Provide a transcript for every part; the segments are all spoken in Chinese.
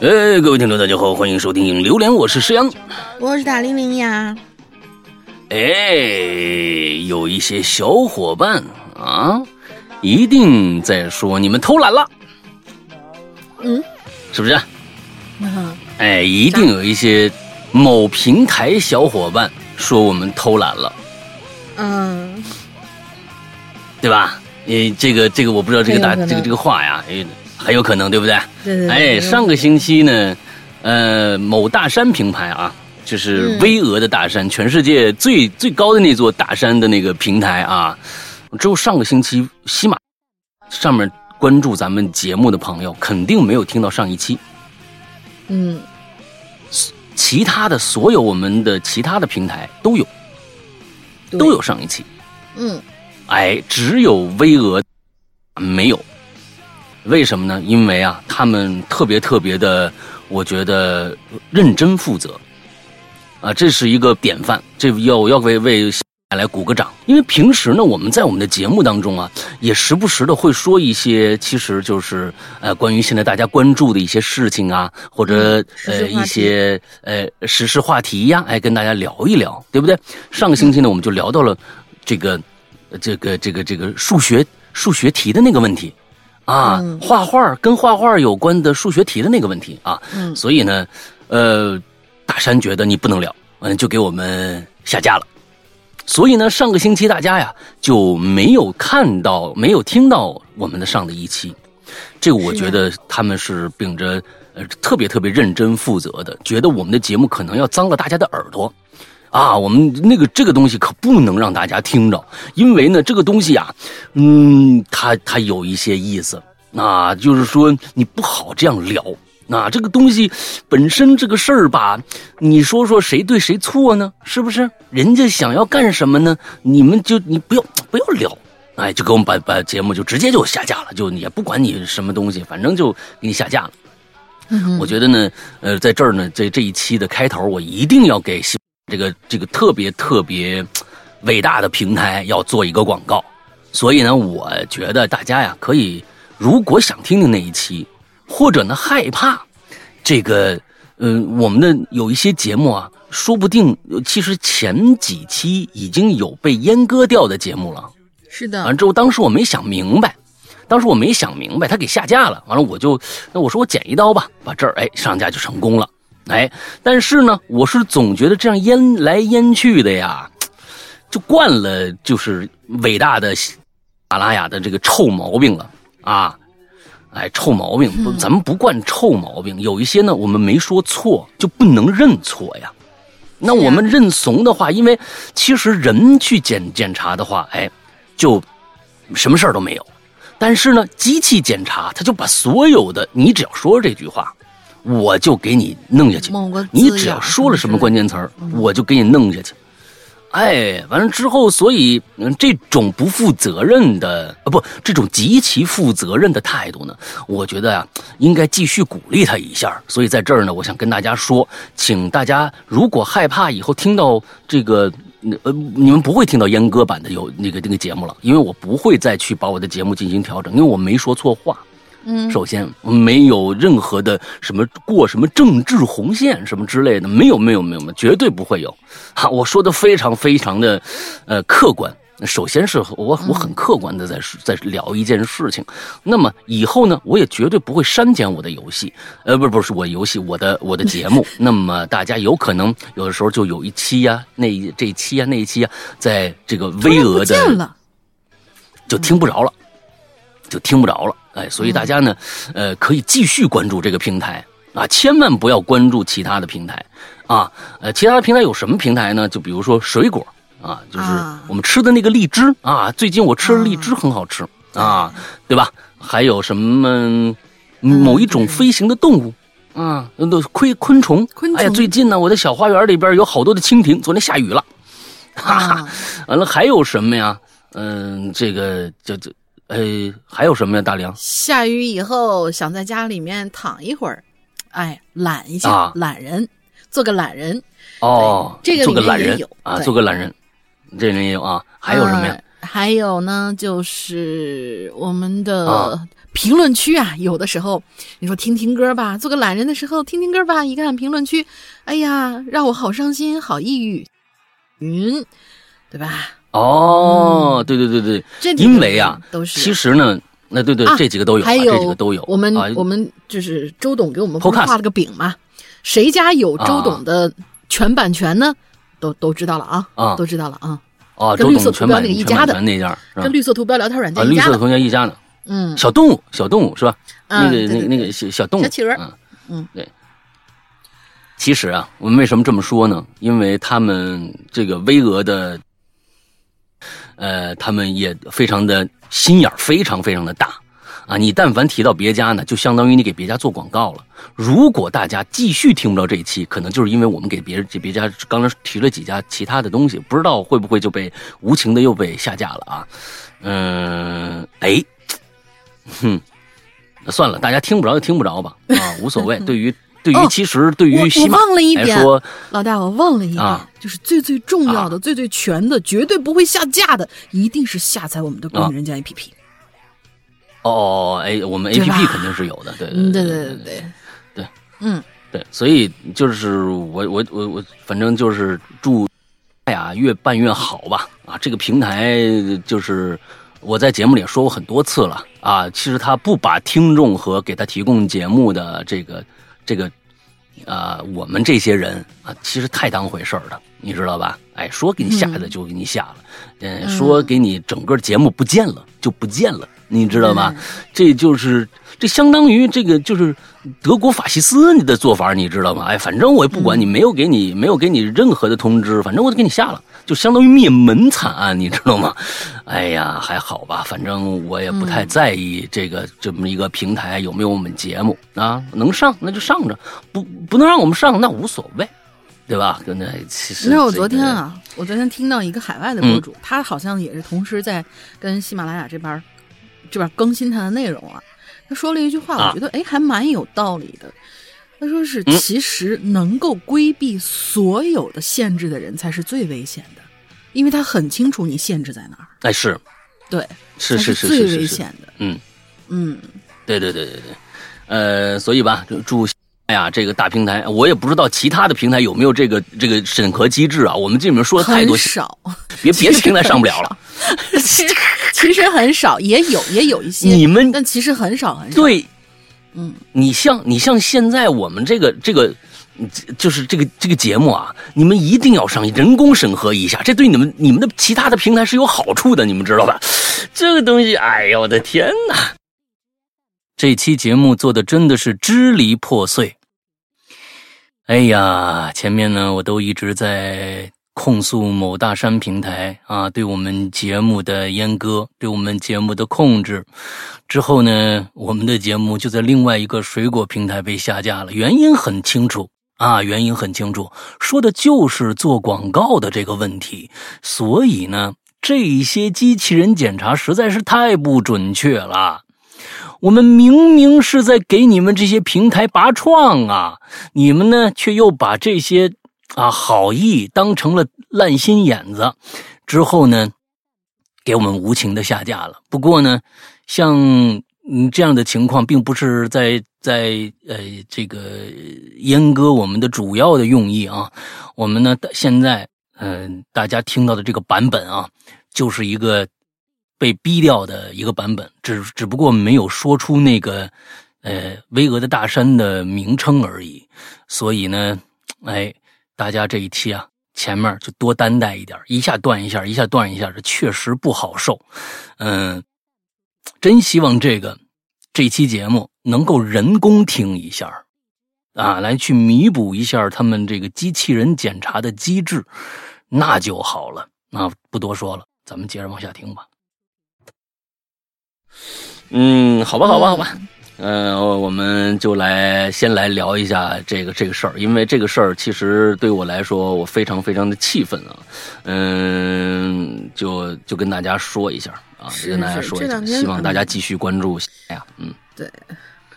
哎，各位听众，大家好，欢迎收听《榴莲》，我是石阳，我是大玲玲呀。哎，有一些小伙伴啊，一定在说你们偷懒了，嗯，是不是？哎，一定有一些某平台小伙伴说我们偷懒了，嗯，对吧？诶，这个这个我不知道这个大这个这个话呀，哎，很有可能，对不对？对对对。哎，上个星期呢，呃，某大山平台啊，就是嗯。巍峨的大山，全世界最最高的那座大山的那个平台啊，只有上个星期喜马上面关注咱们节目的朋友，肯定没有听到上一期，嗯，其他的所有我们的其他的平台都有。都有上一期，嗯。哎，只有巍峨没有。为什么呢？因为啊，他们特别特别的，我觉得认真负责，啊，这是一个典范，这要要为为来鼓个掌。因为平时呢，我们在我们的节目当中啊，也时不时的会说一些，其实就是呃，关于现在大家关注的一些事情啊，或者嗯呃一些呃时事话题呀、哎，跟大家聊一聊，对不对？上个星期呢，我们就聊到了这个呃这个这个这个数学数学题的那个问题。啊，嗯。画画跟画画有关的数学题的那个问题啊，嗯。所以呢，呃，大山觉得你不能聊，嗯，就给我们下架了。所以呢，上个星期大家呀就没有看到、没有听到我们的上的一期，这个我觉得他们是秉着呃特别特别认真负责的，觉得我们的节目可能要脏了大家的耳朵。啊，我们那个这个东西可不能让大家听着，因为呢，这个东西啊，嗯，它它有一些意思啊，就是说你不好这样聊。啊，这个东西本身这个事儿吧，你说说谁对谁错呢？是不是？人家想要干什么呢？你们就你不要不要聊，哎，就给我们把把节目就直接就下架了，就也不管你什么东西，反正就给你下架了。嗯我觉得呢，呃，在这儿呢，这这一期的开头，我一定要给西这个这个特别特别伟大的平台要做一个广告。所以呢，我觉得大家呀，可以如果想听听那一期，或者呢害怕这个，嗯、我们的有一些节目啊，说不定呃其实前几期已经有被阉割掉的节目了。是的完了，之后，当时我没想明白，当时我没想明白，他给下架了。完了，我就那我说我剪一刀吧，把这儿哎上架就成功了。哎，但是呢，我是总觉得这样烟来烟去的呀，就惯了就是伟大的喜马拉雅的这个臭毛病了啊。哎，臭毛病，不，咱们不惯臭毛病。有一些呢，我们没说错，就不能认错呀。那我们认怂的话，因为其实人去检检查的话，哎，就什么事儿都没有。但是呢，机器检查，它就把所有的你只要说这句话，我就给你弄下去。你只要说了什么关键，词儿，我就给你弄下去。哎，完了之后，所以嗯，这种不负责任的啊，不，这种极其负责任的态度呢，我觉得呀、应该继续鼓励他一下。所以在这儿呢，我想跟大家说，请大家如果害怕以后听到这个，呃，你们不会听到阉割版的有那个那个节目了，因为我不会再去把我的节目进行调整，因为我没说错话。嗯，首先没有任何的什么过什么政治红线什么之类的，没有没有没有，绝对不会有。哈，我说的非常非常的，呃，客观。首先是我我很客观的在在聊一件事情，那么以后呢，我也绝对不会删减我的游戏，呃，不是不是我游戏，我的我的节目。那么大家有可能有的时候就有一期呀、那一这一期呀、那一期呀、在这个巍峨的，就听不着了，就听不着了。哎，所以大家呢，呃，可以继续关注这个平台啊，千万不要关注其他的平台啊。呃，其他的平台有什么平台呢？就比如说水果啊，就是啊我们吃的那个荔枝啊，最近我吃的荔枝很好吃啊，对吧？还有什么某一种飞行的动物。啊，那昆昆虫，昆哎呀，最近呢，我的小花园里边有好多的蜻蜓，昨天下雨了，哈哈，啊，完了还有什么呀？嗯，这个就就呃，还有什么呀？大梁下雨以后想在家里面躺一会儿，哎，懒一下，啊懒人，做个懒人，哦，这个做个也有啊，做个懒人，这里面也有啊。还有什么呀？呃还有呢，就是我们啊的评论区啊，有的时候你说听听歌吧，做个懒人的时候听听歌吧，一看评论区，哎呀，让我好伤心，好抑郁，云，对吧？哦，对对对对，这因为啊，都是。其实呢，那对对，啊这几个都有啊，还这几个都有。我们、啊。我们就是周董给我们画了个饼嘛，谁家有周董的全版权呢？都都知道了啊，啊。都知道了啊，哦，跟周绿色图标董全版那个一家的那家跟？绿色图标聊天软啊，绿色件一家的，图标一家的，嗯，小动物，小动物是吧？嗯那个那个那个小小动物，小企鹅。嗯。嗯，对。其实啊，我们为什么这么说呢？因为他们这个巍峨的，呃，他们也非常的心眼儿非常非常的大啊！你但凡提到别家呢，就相当于你给别家做广告了。如果大家继续听不到这一期，可能就是因为我们给别人给别家刚才提了几家其他的东西，不知道会不会就被无情的又被下架了啊？嗯，哎，哼，那算了，大家听不着就听不着吧，啊，无所谓。对于对于哦其实对于喜马忘了一点来说，老大，我忘了一点，啊就是最最重要的、最最全的、绝对不会下架的，一定是下载我们的啊工人家 APP。哦哦哦，哎，我们 APP 肯定是有的，对嗯，对对对对对对，嗯，对，所以就是我我我我，反正就是祝哎呀越办越好吧啊！这个平台就是我在节目里也说过很多次了啊，其实他不把听众和给他提供节目的这个这个啊、我们这些人啊，其实太当回事儿了，你知道吧？哎，说给你下的就给你下了，嗯、嗯说给你整个节目不见了就不见了，你知道吗？这就是这相当于这个就是德国法西斯你的做法，你知道吗？哎，反正我也不管你，没有给你没有给你任何的通知，反正我就给你下了，就相当于灭门惨案，你知道吗？哎呀，还好吧，反正我也不太在意这个、这么一个平台有没有我们节目啊，能上那就上着，不不能让我们上那无所谓，对吧？跟那其实你知道我昨天啊，我昨天听到一个海外的嗯博主，他好像也是同时在跟喜马拉雅这边儿这边儿更新他的内容啊。他说了一句话，啊我觉得哎还蛮有道理的。他说是，嗯其实能够规避所有的限制的人才是最危险的，因为他很清楚你限制在哪儿。哎是对，是才是是最是是是，危险的。嗯。嗯，对对对对对，呃，所以吧，就祝哎呀这个大平台，我也不知道其他的平台有没有这个这个审核机制啊。我们这里面说的太多，少，别别的平台上不了了。其实其实很少，也有也有一些，你们但其实很少很少。对，嗯，你像你像现在我们这个这个。就是这个这个节目啊，你们一定要上人工审核一下，这对你们你们的其他的平台是有好处的，你们知道吧？这个东西，哎呀，我的天哪！这期节目做的真的是支离破碎。哎呀，前面呢我都一直在控诉某大山平台啊对我们节目的阉割，对我们节目的控制。之后呢，我们的节目就在另外一个水果平台被下架了，原因很清楚啊，原因很清楚，说的就是做广告的这个问题。所以呢，这些机器人检查实在是太不准确了。我们明明是在给你们这些平台拔创啊，你们呢却又把这些啊好意当成了烂心眼子，之后呢，给我们无情的下架了。不过呢，像嗯这样的情况，并不是在在呃这个阉割我们的主要的用意啊。我们呢现在嗯、大家听到的这个版本啊，就是一个被逼掉的一个版本，只只不过没有说出那个呃巍峨的大山的名称而已。所以呢，哎，大家这一期啊，前面就多担待一点，一下断一下，一下断一下，这确实不好受。嗯，真希望这个这期节目能够人工听一下啊，来去弥补一下他们这个机器人检查的机制，那就好了。那不多说了，咱们接着往下听吧。嗯，好吧，好吧，好吧。嗯、我们就来先来聊一下这个这个事儿，因为这个事儿其实对我来说，我非常非常的气愤啊。嗯，就就跟大家说一下啊，是跟大家说一下，希望大家继续关注。哎呀，嗯，对，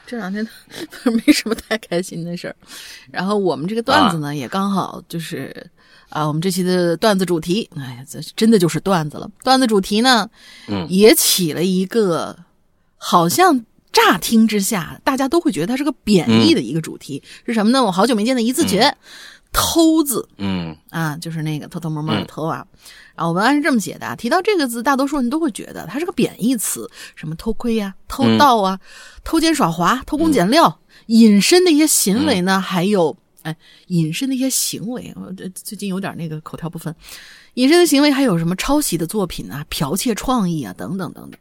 这两天 没什么太开心的事儿。然后我们这个段子呢，也刚好就是啊，我们这期的段子主题，哎呀，这真的就是段子了。段子主题呢，嗯也起了一个好像乍听之下，大家都会觉得它是个贬义的一个主题，是什么呢？我好久没见的一字诀，偷字。嗯。啊，就是那个偷偷摸摸的偷啊。然后文案是这么写的啊，提到这个字，大多数人都会觉得它是个贬义词，什么偷窥呀、偷盗啊、偷奸耍滑、偷工减料，隐身的一些行为呢，还有哎，隐身的一些行为，我这最近有点那个口条不分，隐身的行为还有什么抄袭的作品啊、剽窃创意啊等等等等。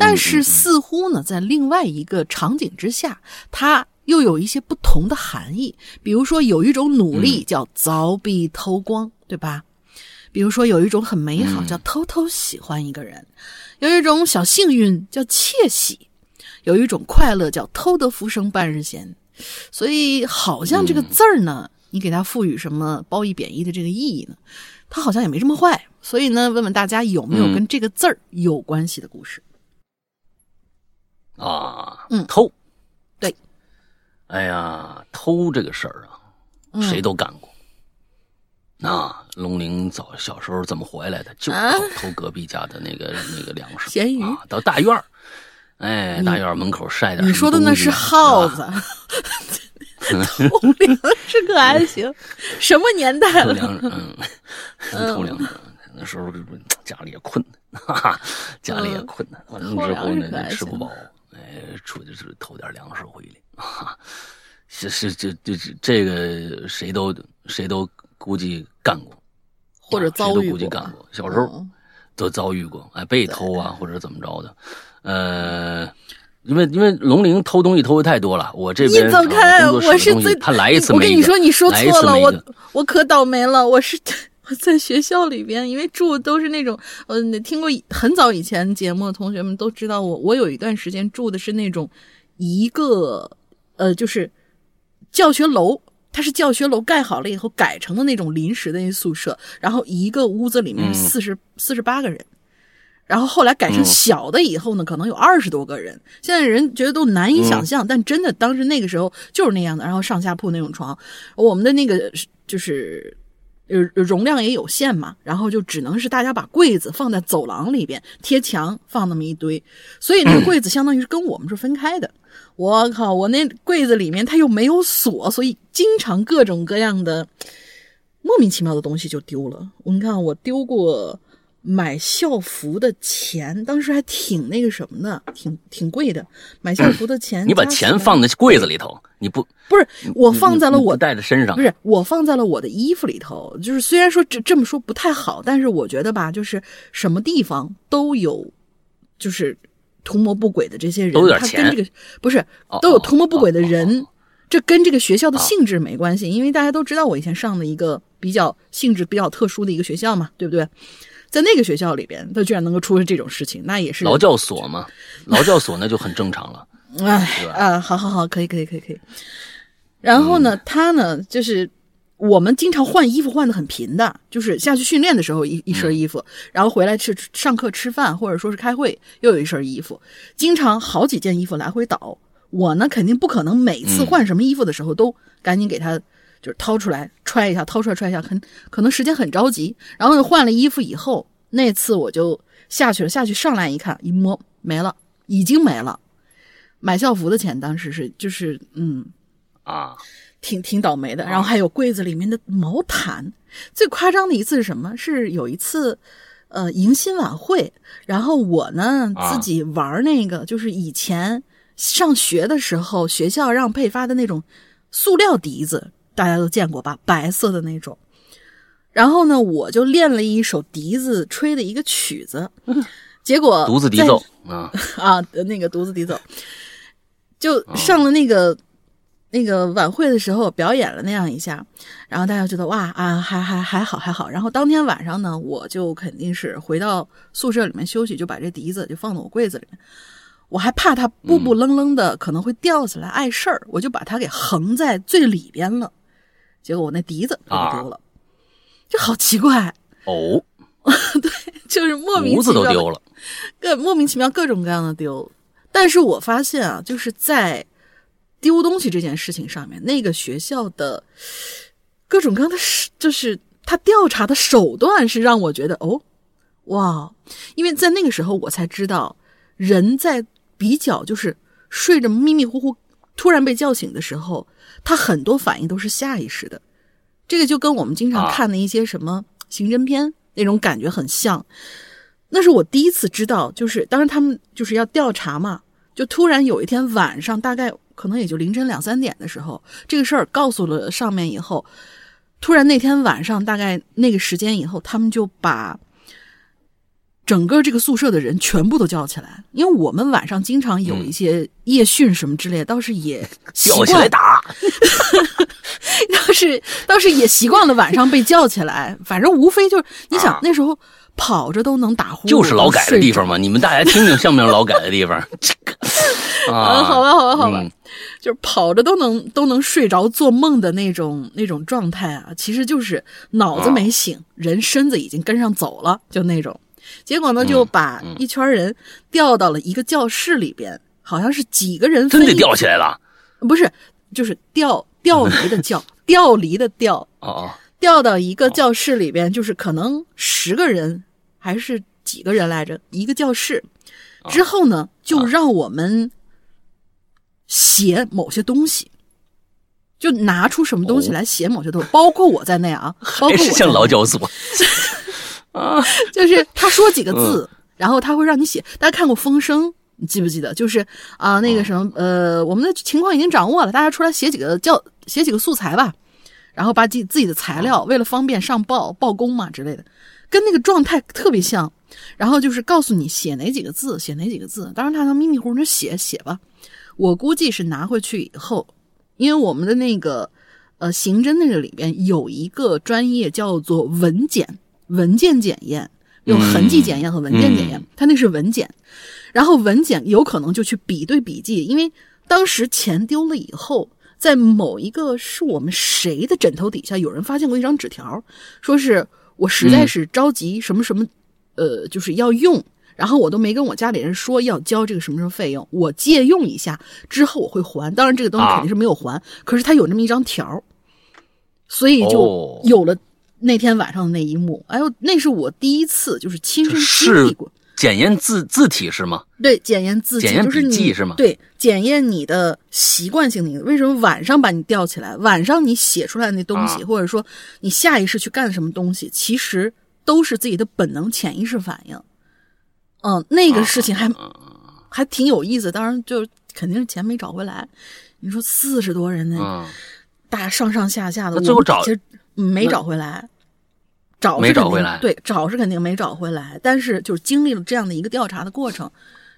但是似乎呢，在另外一个场景之下，它又有一些不同的含义。比如说，有一种努力叫凿壁偷光，对吧？比如说，有一种很美好叫偷偷喜欢一个人，有一种小幸运叫窃喜，有一种快乐叫偷得浮生半日闲。所以，好像这个字儿呢，你给它赋予什么褒义贬义的这个意义呢？它好像也没这么坏。所以呢，问问大家有没有跟这个字儿有关系的故事？啊，嗯偷，对，哎呀，偷这个事儿啊，嗯谁都干过。那龙玲早小时候怎么回来的？就偷隔壁家的那个那个粮食。咸鱼啊，到大院儿，哎，大院儿门口晒点。你说的那是耗子，偷粮食可还行？什么年代了？嗯，偷粮食。那时候家里也困难，哈哈，家里也困难。完了之后呢，吃不饱，哎，出去是偷点粮食回来，哈，是是这这这这个谁都谁都估计干过，或者啊谁都遭遇过估计干过，小时候嗯都遭遇过，哎，被偷啊或者怎么着的，呃。因为因为龙鳞偷东西偷的太多了，我这你边走开！我是最的他来一次我跟你说，你说错了，我我可倒霉了。我是我在学校里边，因为住都是那种，呃，听过很早以前节目的同学们都知道我，我有一段时间住的是那种一个呃，就是教学楼。它是教学楼盖好了以后改成的那种临时的那宿舍，然后一个屋子里面嗯四十四十八个人，然后后来改成嗯小的以后呢，可能有二十多个人。现在人觉得都难以想象，但真的当时那个时候就是那样的。然后上下铺那种床，我们的那个就是呃容量也有限嘛，然后就只能是大家把柜子放在走廊里边贴墙放那么一堆，所以那个柜子相当于是跟我们是分开的。我靠，我那柜子里面它又没有锁，所以经常各种各样的莫名其妙的东西就丢了。我你看，我丢过买校服的钱，当时还挺那个什么的，挺挺贵的。买校服的钱，你把钱放在柜子里头，你不不是我放在了我带在身上不，是我放在了我的衣服里头。就是虽然说这这么说不太好，但是我觉得吧，就是什么地方都有，就是图谋不轨的这些人，都有点他跟钱这个不是哦都有图谋不轨的哦哦人。这跟这个学校的性质没关系，因为大家都知道我以前上的一个比较性质比较特殊的一个学校嘛，对不对？在那个学校里边，他居然能够出这种事情，那也是劳教所嘛，劳教所那就很正常了。哎吧啊，好好好，可以可以可以可以。然后呢，他呢，就是我们经常换衣服换的很频的，就是下去训练的时候一一身衣服，然后回来吃上课吃饭或者说是开会又有一身衣服，经常好几件衣服来回倒。我呢，肯定不可能每次换什么衣服的时候都赶紧给他就是掏出来揣一下，掏出来揣一下，很可能时间很着急。然后换了衣服以后，那次我就下去了，下去上来一看，一摸没了，已经没了。买校服的钱当时是就是嗯，啊，挺挺倒霉的。然后还有柜子里面的毛毯，最夸张的一次是什么？是有一次。呃，迎新晚会，然后我呢啊自己玩那个，就是以前上学的时候学校让配发的那种塑料笛子，大家都见过吧？白色的那种。然后呢，我就练了一首笛子吹的一个曲子，结果独自笛奏啊，啊，那个独自笛奏，就上了那个、那个晚会的时候表演了那样一下，然后大家觉得哇啊还还还好还好，然后当天晚上呢，我就肯定是回到宿舍里面休息，就把这笛子就放到我柜子里面，我还怕它不不愣愣的可能会掉下来碍事儿，我就把它给横在最里边了，结果我那笛子丢了，就好奇怪，哦，对就是莫名胡其妙的子都丢了，各莫名其妙各种各样的丢。但是我发现啊，就是在丢东西这件事情上面，那个学校的各种各样的事，就是他调查的手段是让我觉得哦，哇，因为在那个时候我才知道，人在比较就是睡着迷迷糊糊，突然被叫醒的时候，他很多反应都是下意识的。这个就跟我们经常啊看的一些什么刑侦片、那种感觉很像。那是我第一次知道，就是当时他们就是要调查嘛，就突然有一天晚上，大概可能也就凌晨两三点的时候，这个事儿告诉了上面以后，突然那天晚上大概那个时间以后，他们就把整个这个宿舍的人全部都叫起来，因为我们晚上经常有一些夜训什么之类的，倒是也 习吊起来惯，打，倒是倒是也习惯了晚上被叫起来，反正无非就是你想、啊。那时候跑着都能打呼，就是劳改的地方嘛。你们大家听听像不像劳改的地方？这 个啊，嗯，好吧，好吧，好吧，嗯。就是跑着都能都能睡着做梦的那种那种状态啊，其实就是脑子没醒，人身子已经跟上走了，就那种。结果呢，就把一圈人调到了一个教室里边，好像是几个人真的分一吊起来了。不是，就是调调离的 调，调离的调，哦哦，调到一个教室里边，就是可能十个人还是几个人来着，一个教室。之后呢，就让我们写某些东西，就拿出什么东西来写某些东西，包括我在内啊，包括我还是像劳教所啊？就是他说几个字，然后他会让你写。大家看过《风声》，你记不记得？就是啊、那个什么，呃，我们的情况已经掌握了，大家出来写几个叫，写几个素材吧，然后把自己自己的材料，为了方便上报报功嘛之类的，跟那个状态特别像。然后就是告诉你写哪几个字，写哪几个字。当然他能迷迷糊糊就写写吧。我估计是拿回去以后，因为我们的那个呃刑侦那个里边有一个专业叫做文检，文件检验，有痕迹检验和文件检验，嗯它那是文检，然后文检有可能就去比对笔记，因为当时钱丢了以后。在某一个是我们谁的枕头底下，有人发现过一张纸条，说是我实在是着急什么什么，呃，就是要用，然后我都没跟我家里人说要交这个什么什么费用，我借用一下之后我会还。当然这个东西啊肯定是没有还，可是他有那么一张条，所以就哦有了那天晚上的那一幕。哎呦，那是我第一次就是亲身经是历过。检验字字体是吗？对，检验字体检验就是你笔记是吗对，检验你的习惯性的。为什么晚上把你吊起来？晚上你写出来那东西，啊或者说你下意识去干什么东西，其实都是自己的本能、潜意识反应。嗯，那个事情还、啊还挺有意思。当然，就肯定是钱没找回来。你说四十多人呢，嗯，大上上下下的，那最后找没找回来，找是没找回来对，找是肯定没找回来，但是就是经历了这样的一个调查的过程，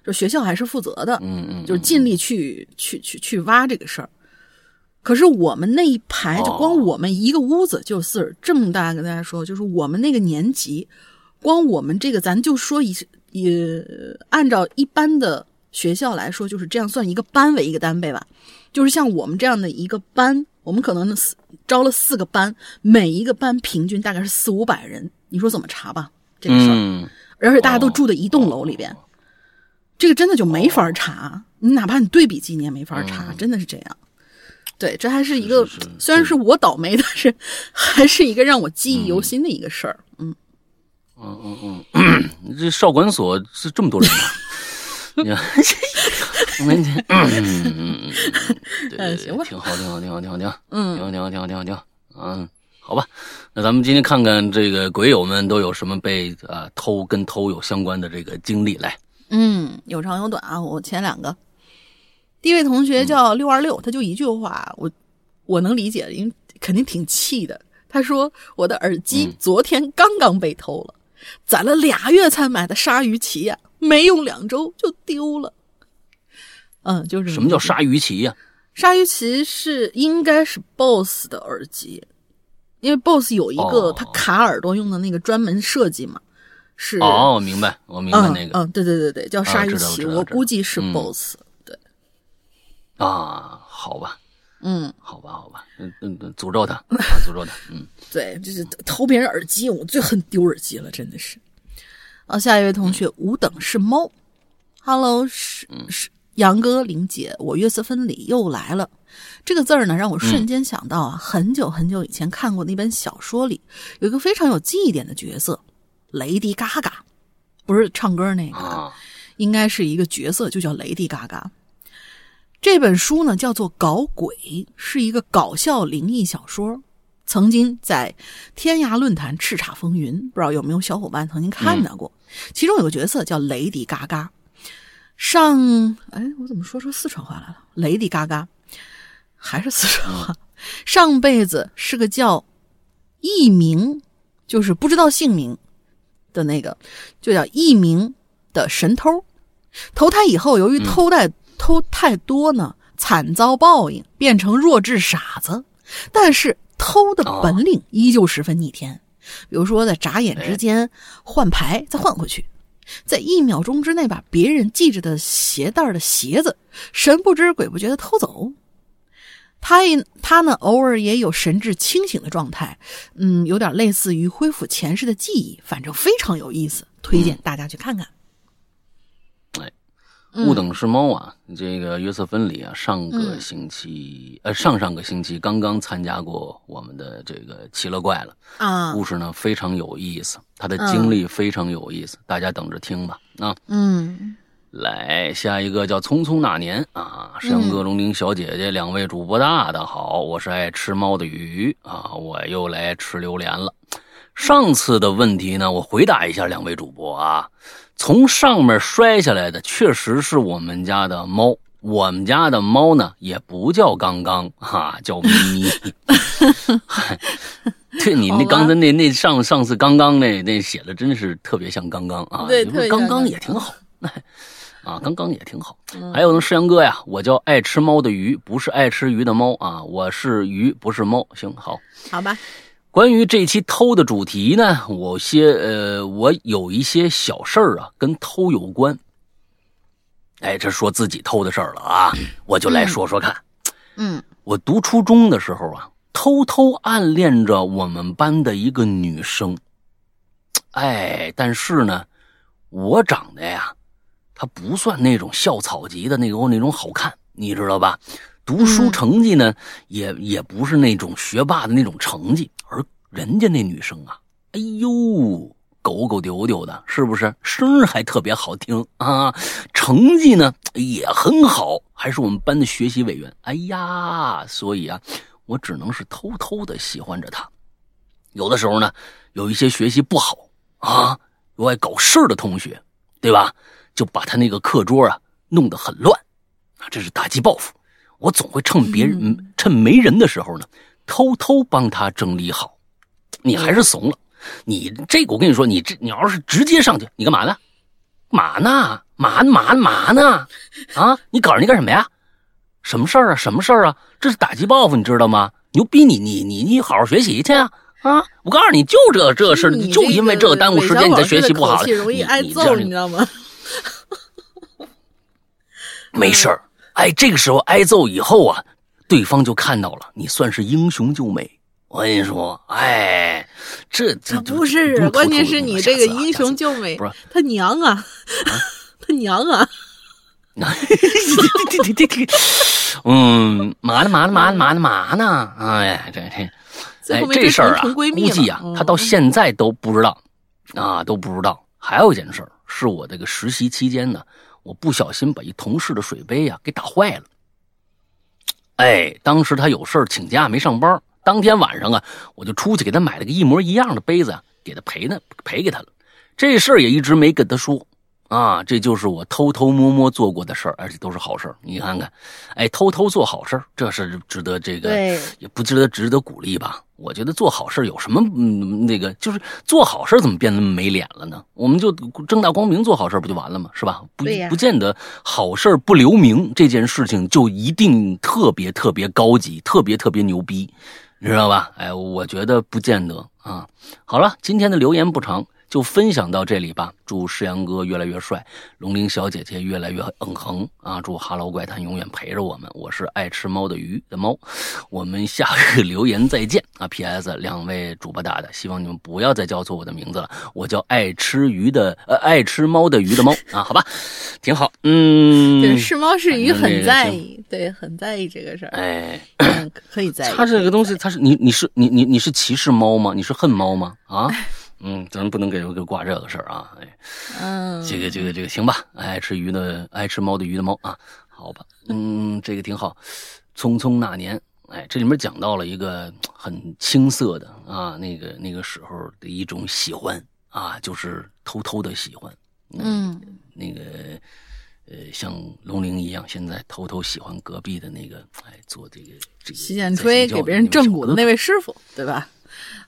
就学校还是负责的，嗯嗯，就是尽力去去去去挖这个事儿。可是我们那一排，就光我们一个屋子就四十，这么大跟大家说，就是我们那个年级，光我们这个，咱就说一也按照一般的学校来说，就是这样算一个班为一个单位吧。就是像我们这样的一个班，我们可能四招了四个班，每一个班平均大概是四五百人，你说怎么查吧？这个事儿，嗯，而且大家都住在一栋楼里边，这个真的就没法查。你哪怕你对比记，你也没法查，真的是这样。对，这还是一个虽然是我倒霉，但是还是一个让我记忆犹新的一个事儿。嗯，嗯嗯嗯，这少管所是这么多人吗？你看，我们嗯嗯嗯，行吧挺好，挺好，挺好，挺好，挺好，嗯挺好，挺好，挺好，挺好，挺好，嗯，好吧，那咱们今天看看这个鬼友们都有什么被啊偷跟偷有相关的这个经历来。嗯，有长有短啊。我前两个，第一位同学叫六二六，他就一句话，我我能理解，因为肯定挺气的。他说：“我的耳机昨天刚刚被偷了，攒了俩月才买的鲨鱼鳍呀、没用两周就丢了。”嗯，就是什么叫鲨鱼鳍呀？鲨鱼鳍是应该是 BOSS 的耳机，因为 BOSS 有一个哦。它卡耳朵用的那个专门设计嘛，是哦，明白，我明白嗯那个嗯，对对对对，叫鲨鱼鳍，我估计是嗯。BOSS，、对，啊，好吧，嗯，好吧，好吧，嗯嗯嗯，诅咒他，啊，诅咒他，嗯，对，就是偷别人耳机，我最恨丢耳机了，真的是。啊，下一位同学五等是猫，Hello，是是杨哥玲姐，我月色分里又来了。这个字儿呢，让我瞬间想到啊，很久很久以前看过的一本小说里，有一个非常有记忆点的角色，雷迪嘎嘎，不是唱歌那个，啊，应该是一个角色，就叫雷迪嘎嘎。这本书呢叫做《搞鬼》，是一个搞笑灵异小说，曾经在天涯论坛叱咤风云。不知道有没有小伙伴曾经看到过？其中有个角色叫雷迪嘎嘎。上，哎，我怎么说出四川话来了？雷迪嘎嘎，还是四川话。上辈子是个叫艺名，就是不知道姓名的那个，就叫艺名的神偷。投胎以后，由于偷带偷太多呢，惨遭报应，变成弱智傻子。但是偷的本领依旧十分逆天，比如说在眨眼之间换牌，再换回去。在一秒钟之内把别人系着的鞋带的鞋子神不知鬼不觉的偷走，他也他呢偶尔也有神志清醒的状态，嗯，有点类似于恢复前世的记忆，反正非常有意思，推荐大家去看看。哎，吾等是猫啊，这个约瑟芬里啊，上个星期呃上上个星期刚刚参加过我们的这个奇了怪了啊，故事呢非常有意思。他的经历非常有意思，大家等着听吧。啊，嗯，来下一个叫《匆匆那年》啊，山歌龙鳞小姐姐，两位主播大的好，我是爱吃猫的鱼啊，我又来吃榴莲了。上次的问题呢，我回答一下两位主播啊，从上面摔下来的确实是我们家的猫，我们家的猫呢也不叫刚刚哈，叫咪咪。对你那刚才那那上上次刚刚那那写的真是特别像刚刚啊，对，刚刚也挺好，啊，刚刚也挺好。还有呢，世阳哥呀，我叫爱吃猫的鱼，不是爱吃鱼的猫啊，我是鱼，不是猫。行，好，好吧。关于这期偷的主题呢，我些呃，我有一些小事儿啊，跟偷有关。哎，这说自己偷的事儿了啊，我就来说说看。嗯，我读初中的时候啊。偷偷暗恋着我们班的一个女生，哎，但是呢，我长得呀，她不算那种校草级的那种那种好看，你知道吧？读书成绩呢，也也不是那种学霸的那种成绩，而人家那女生啊，哎呦，狗狗丢丢的，是不是？声儿还特别好听啊，成绩呢也很好，还是我们班的学习委员。哎呀，所以啊。我只能是偷偷的喜欢着她，有的时候呢，有一些学习不好啊，又爱搞事的同学，对吧？就把他那个课桌啊弄得很乱，啊，这是打击报复。我总会趁别人趁没人的时候呢，偷偷帮他整理好。你还是怂了，你这个我跟你说，你这你要是直接上去，你干嘛呢？嘛呢？嘛嘛嘛呢？啊，你搞人家干什么呀？什么事儿啊？什么事儿啊？这是打击报复，你知道吗？牛逼！你你你你好好学习去啊！啊！我告诉你就这这事你就因为这个耽误时间，你才学习不好。容易挨揍，你知道吗？没事儿，哎，这个时候挨揍以后啊，对方就看到了，你算是英雄救美。我跟你说，哎，这这不是，关键是你这个英雄救美，不是他娘啊，他娘啊！嗯，嘛呢嘛呢嘛呢嘛呢嘛呢？哎，这这，哎，这事儿啊，估计啊，他到现在都不知道，啊，都不知道。还有一件事儿，是我这个实习期间呢，我不小心把一同事的水杯呀给打坏了。哎，当时他有事儿请假没上班，当天晚上啊，我就出去给他买了个一模一样的杯子，给他赔呢，赔给他了。这事儿也一直没跟他说。啊，这就是我偷偷摸摸做过的事儿，而且都是好事儿。你看看，哎，偷偷做好事儿，这是值得这个，也不值得值得鼓励吧？我觉得做好事有什么嗯，那个就是做好事怎么变那么没脸了呢？我们就正大光明做好事不就完了吗？是吧？不不见得好事不留名这件事情就一定特别特别高级，特别特别牛逼，你知道吧？哎，我觉得不见得啊。好了，今天的留言不长。就分享到这里吧。祝世阳哥越来越帅，龙玲小姐姐越来越嗯哼啊！祝哈喽怪谈永远陪着我们。我是爱吃猫的鱼的猫，我们下个留言再见啊！P.S. 两位主播大的，希望你们不要再叫错我的名字了，我叫爱吃鱼的呃爱吃猫的鱼的猫啊，好吧，挺好。嗯，对，是猫是鱼很在意，对，很在意这个事儿。哎，可以在意。它这个东西，它是你你是你你你是歧视猫吗？你是恨猫吗？啊？嗯，咱不能给给挂这个事儿啊！哎，嗯，这个这个这个行吧，爱吃鱼的爱吃猫的鱼的猫啊。好吧，嗯，这个挺好。匆匆那年，哎，这里面讲到了一个很青涩的啊，那个那个时候的一种喜欢啊，就是偷偷的喜欢。嗯，那个呃，像龙玲一样，现在偷偷喜欢隔壁的那个，哎，做这个这个洗剪吹给别人正骨的那位师傅，对吧？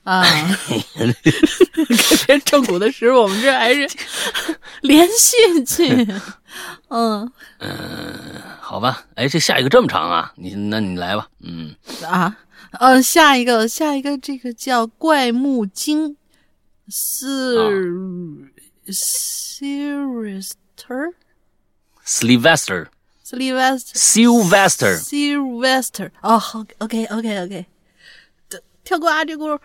啊，给别人正骨的师傅，我们这还是 连续剧。嗯。嗯，好吧，哎，这下一个这么长啊，你那你来吧，嗯。啊，呃，下一个下一个这个叫怪木精，是 Sylvester Sylvester Sylvester Sylvester Sylvester 哦，好，OK OK OK，跳过啊这轱辘。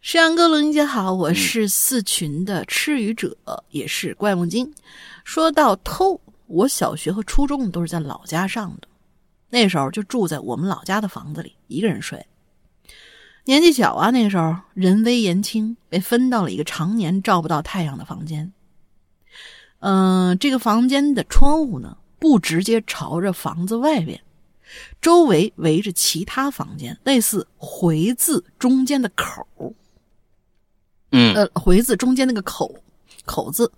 山羊哥、龙姐好，我是四群的吃鱼者，也是怪木精。说到偷，我小学和初中都是在老家上的，那时候就住在我们老家的房子里，一个人睡。年纪小啊，那时候人微言轻，被分到了一个常年照不到太阳的房间。嗯，这个房间的窗户呢，不直接朝着房子外边，周围围着其他房间，类似回字中间的口嗯，呃，回字中间那个口口字。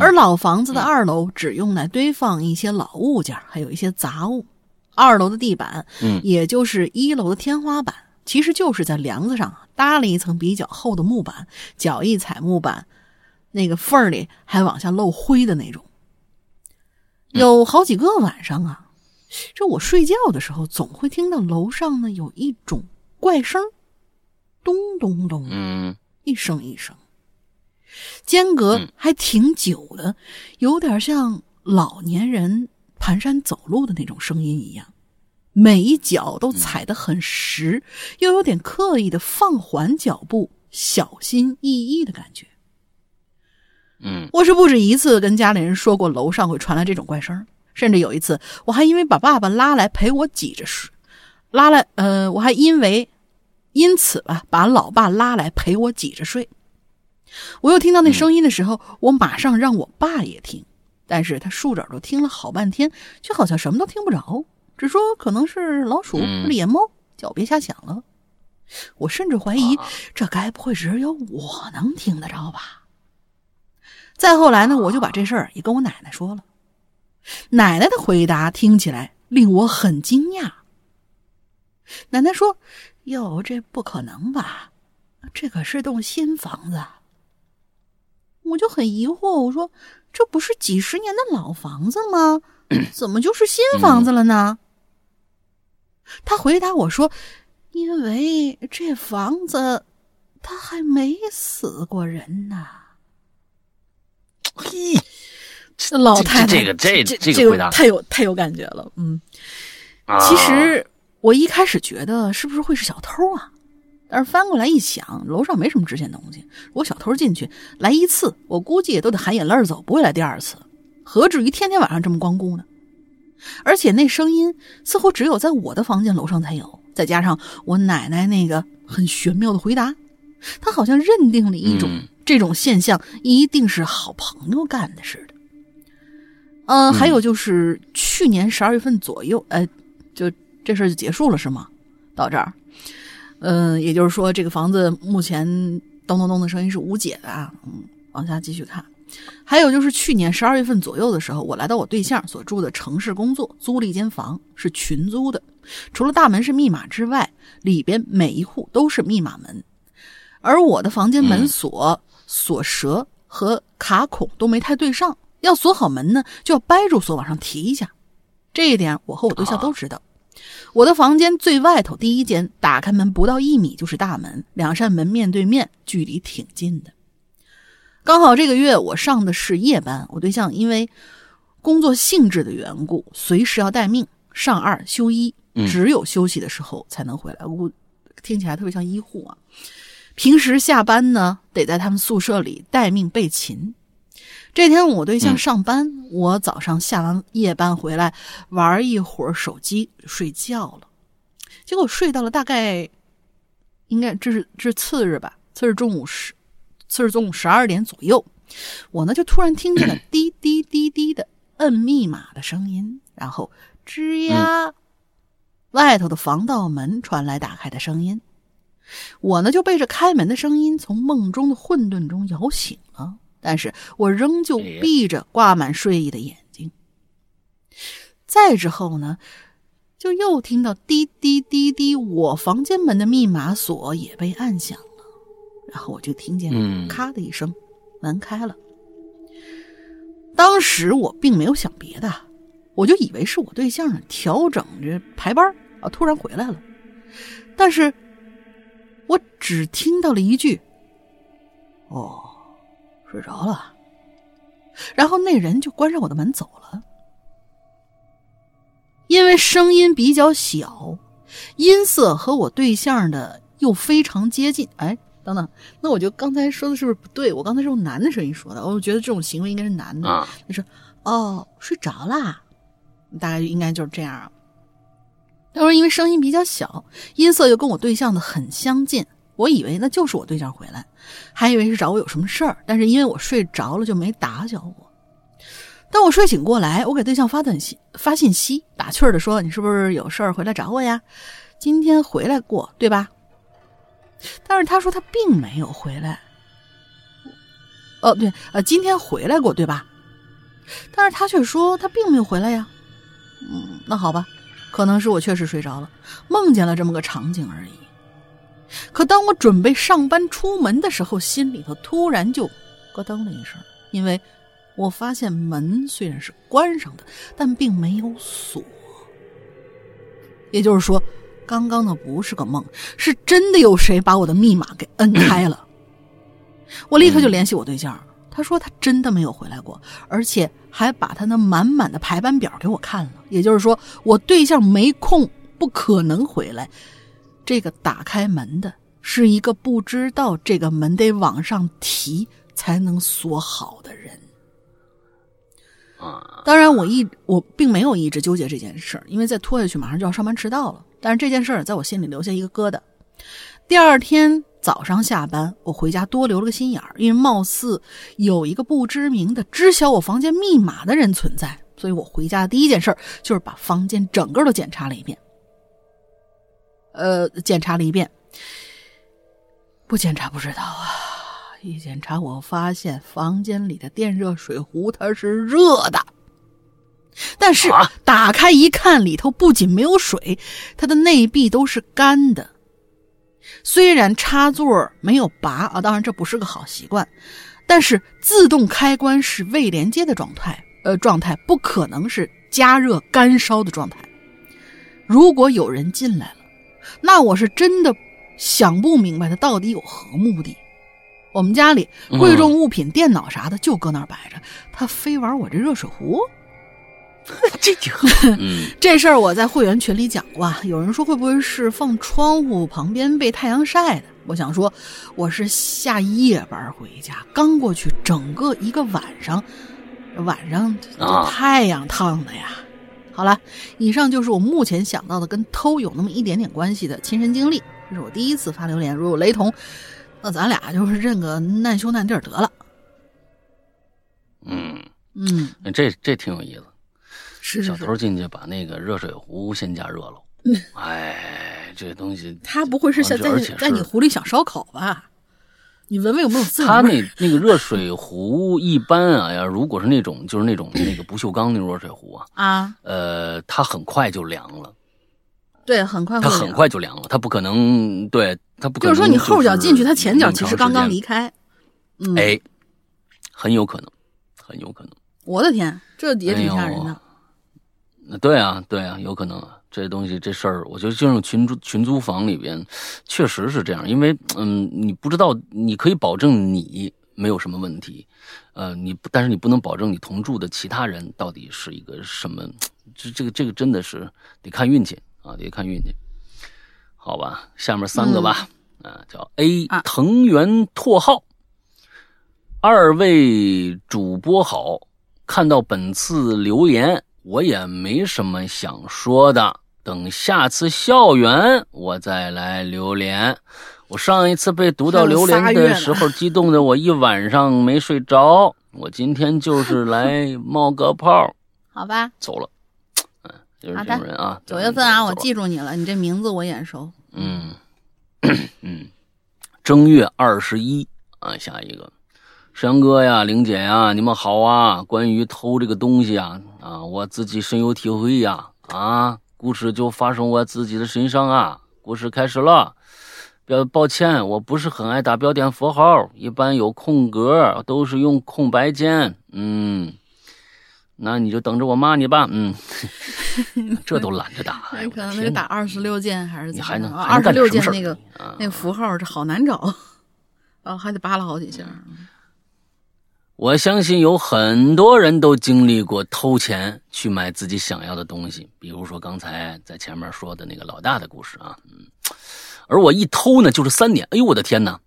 而老房子的二楼只用来堆放一些老物件，还有一些杂物。二楼的地板，嗯，也就是一楼的天花板，其实就是在梁子上搭了一层比较厚的木板，脚一踩木板，那个缝儿里还往下漏灰的那种。有好几个晚上啊，这我睡觉的时候总会听到楼上呢有一种怪声，咚咚咚，嗯，一声一声。间隔还挺久的，有点像老年人蹒跚走路的那种声音一样，每一脚都踩得很实，又有点刻意的放缓脚步，小心翼翼的感觉。嗯，我是不止一次跟家里人说过楼上会传来这种怪声，甚至有一次我还因为把爸爸拉来陪我挤着睡，拉来呃，我还因为因此吧把老爸拉来陪我挤着睡。我又听到那声音的时候，我马上让我爸也听，但是他竖着耳朵听了好半天，却好像什么都听不着，只说可能是老鼠或者野猫叫我，别瞎想了。我甚至怀疑，这该不会只有我能听得着吧？再后来呢，我就把这事儿也跟我奶奶说了，奶奶的回答听起来令我很惊讶。奶奶说：“哟，这不可能吧？这可是栋新房子。”我就很疑惑，我说：“这不是几十年的老房子吗？怎么就是新房子了呢？”他回答我说：“因为这房子，他还没死过人呢。”嘿，这老太太，这个这这这个回答太有太有感觉了。嗯，啊其实我一开始觉得是不是会是小偷啊？但是翻过来一想，楼上没什么值钱东西。如果小偷进去来一次，我估计也都得含眼泪走，不会来第二次。何至于天天晚上这么光顾呢？而且那声音似乎只有在我的房间楼上才有，再加上我奶奶那个很玄妙的回答，她好像认定了一种、嗯这种现象一定是好朋友干的似的。嗯、还有就是去年十二月份左右，呃，就这事儿就结束了是吗？到这儿，嗯、也就是说这个房子目前咚咚咚的声音是无解的啊。嗯，往下继续看。还有就是去年十二月份左右的时候，我来到我对象所住的城市工作，租了一间房，是群租的。除了大门是密码之外，里边每一户都是密码门，而我的房间门锁、锁舌和卡孔都没太对上，要锁好门呢，就要掰住锁往上提一下。这一点我和我对象都知道。我的房间最外头第一间，打开门不到一米就是大门，两扇门面对面，距离挺近的。刚好这个月我上的是夜班，我对象因为工作性质的缘故，随时要待命，上二休一，嗯只有休息的时候才能回来。我听起来特别像医护啊。平时下班呢，得在他们宿舍里待命备勤。这天我对象嗯。上班，我早上下完夜班回来玩一会儿手机睡觉了，结果睡到了大概，应该这是这是次日吧，次日中午十，次日中午十二点左右，我呢就突然听见了 滴滴滴滴的摁密码的声音，然后吱呀，外头的防盗门传来打开的声音。我呢就被这开门的声音从梦中的混沌中摇醒了，但是我仍旧闭着挂满睡意的眼睛。再之后呢，就又听到滴滴滴滴，我房间门的密码锁也被按响了，然后我就听见咔的一声，门开了。当时我并没有想别的，我就以为是我对象调整着排班啊，突然回来了，但是。我只听到了一句：“哦，睡着了。”然后那人就关上我的门走了。因为声音比较小，音色和我对象的又非常接近。哎，等等，那我就刚才说的是不是不对？我刚才是用男的声音说的，我觉得这种行为应该是男的。他说：“哦，睡着啦。”大概应该就是这样。他说：“因为声音比较小，音色又跟我对象的很相近，我以为那就是我对象回来，还以为是找我有什么事儿。但是因为我睡着了，就没打搅我。当我睡醒过来，我给对象发短信、发信息，打趣的说：‘你是不是有事儿回来找我呀？今天回来过对吧？’但是他说他并没有回来。哦，对，呃，今天回来过对吧？但是他却说他并没有回来呀。嗯，那好吧。”可能是我确实睡着了，梦见了这么个场景而已。可当我准备上班出门的时候，心里头突然就咯噔了一声，因为我发现门虽然是关上的，但并没有锁。也就是说，刚刚那不是个梦，是真的有谁把我的密码给摁开了。我立刻就联系我对象。他说他真的没有回来过，而且还把他那满满的排班表给我看了。也就是说，我对象没空，不可能回来。这个打开门的是一个不知道这个门得往上提才能锁好的人。啊，当然，我一我并没有一直纠结这件事儿，因为再拖下去马上就要上班迟到了。但是这件事儿在我心里留下一个疙瘩。第二天。早上下班，我回家多留了个心眼儿，因为貌似有一个不知名的知晓我房间密码的人存在，所以我回家的第一件事就是把房间整个都检查了一遍。呃，检查了一遍，不检查不知道啊！一检查，我发现房间里的电热水壶它是热的，但是打开一看，里头不仅没有水，它的内壁都是干的。虽然插座没有拔啊，当然这不是个好习惯，但是自动开关是未连接的状态，呃，状态不可能是加热干烧的状态。如果有人进来了，那我是真的想不明白他到底有何目的。我们家里贵重物品、电脑啥的就搁那儿摆着，他非玩我这热水壶。这就，嗯，这事儿我在会员群里讲过。有人说会不会是放窗户旁边被太阳晒的？我想说，我是下夜班回家，刚过去整个一个晚上，晚上太阳烫的呀。好了，以上就是我目前想到的跟偷有那么一点点关系的亲身经历。这是我第一次发榴莲，如有雷同，那咱俩就是认个难兄难弟得了。嗯嗯，这这挺有意思。是小偷进去把那个热水壶先加热了。哎，这东西他不会是在在在你壶里想烧烤吧？你闻闻有没有刺他那那个热水壶一般啊，要如果是那种就是那种那个不锈钢那种热水壶啊啊，呃，它很快就凉了。对，很快它很快就凉了，它不可能，对，它不可能。就是说你后脚进去，它前脚其实刚刚离开。哎，很有可能，很有可能。我的天，这也挺吓人的。对啊，对啊，有可能啊，这东西这事儿，我觉得进入群租群租房里边，确实是这样，因为嗯，你不知道，你可以保证你没有什么问题，呃，你但是你不能保证你同住的其他人到底是一个什么，这这个这个真的是得看运气啊，得看运气。好吧，下面三个吧，啊，叫 A 藤原拓浩，二位主播好，看到本次留言。我也没什么想说的，等下次校园我再来榴莲。我上一次被读到榴莲的时候，激动的我一晚上没睡着。我今天就是来冒个泡，好吧，走了。嗯就是这种人啊。九月份啊，我记住你了，你这名字我眼熟。嗯嗯，正月二十一啊，下一个，山哥呀，玲姐呀，你们好啊！关于偷这个东西啊啊，我自己深有体会呀啊，故事就发生我自己的身上啊。故事开始了。表抱歉，我不是很爱打标点符号，一般有空格都是用空白键。嗯，那你就等着我骂你吧。嗯，这都懒得打，哎可能那我的天哪个打二十六键还是怎么你还能着二十六键那个啊那个符号这好难找，哦，还得扒拉好几下。我相信有很多人都经历过偷钱去买自己想要的东西，比如说刚才在前面说的那个老大的故事啊，嗯，而我一偷呢就是三年，哎呦我的天哪！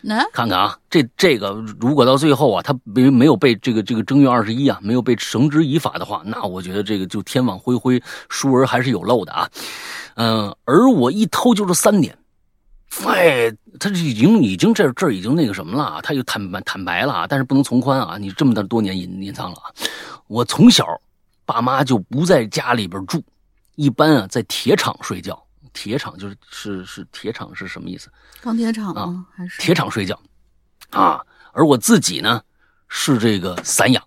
那看看啊，这这个如果到最后啊，他没没有被这个这个正月二十一啊，没有被绳之以法的话，那我觉得这个就天网恢恢，疏而还是有漏的啊。嗯、而我一偷就是三年，哎，他这已经已经这这已经那个什么了啊，他就坦白坦白了啊，但是不能从宽啊，你这么的多年隐隐藏了啊。我从小爸妈就不在家里边住，一般啊在铁厂睡觉。铁厂就是是是铁厂是什么意思？钢铁厂啊吗？还是铁厂睡觉，啊，而我自己呢是这个散养，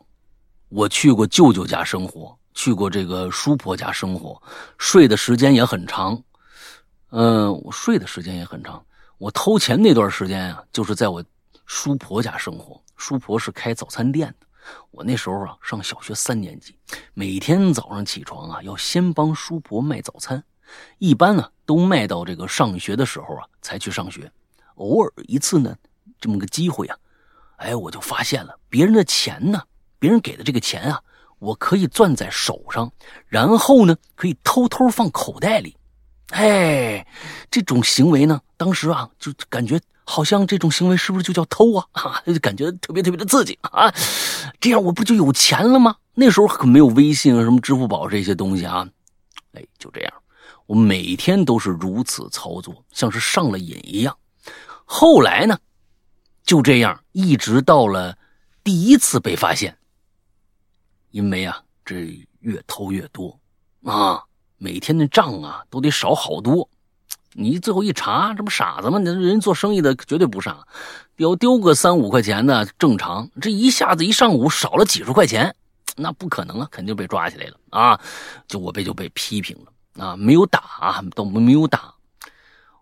我去过舅舅家生活，去过这个叔婆家生活，睡的时间也很长，嗯、我睡的时间也很长。我偷钱那段时间啊，就是在我叔婆家生活，叔婆是开早餐店的。我那时候啊上小学三年级，每天早上起床啊要先帮叔婆卖早餐，一般呢都卖到这个上学的时候啊才去上学。偶尔一次呢，这么个机会啊，哎，我就发现了别人的钱呢，别人给的这个钱啊，我可以攥在手上，然后呢可以偷偷放口袋里。哎，这种行为呢，当时啊就感觉好像这种行为是不是就叫偷啊？啊，就感觉特别特别的刺激啊！这样我不就有钱了吗？那时候可没有微信啊、什么支付宝这些东西啊。哎，就这样，我每天都是如此操作，像是上了瘾一样。后来呢，就这样一直到了第一次被发现，因为啊，这越偷越多啊，每天的账啊都得少好多。你最后一查，这不傻子吗？人人做生意的绝对不傻，丢丢个三五块钱的正常，这一下子一上午少了几十块钱，那不可能啊，肯定被抓起来了啊！就我被就被批评了啊，没有打啊，都没有打。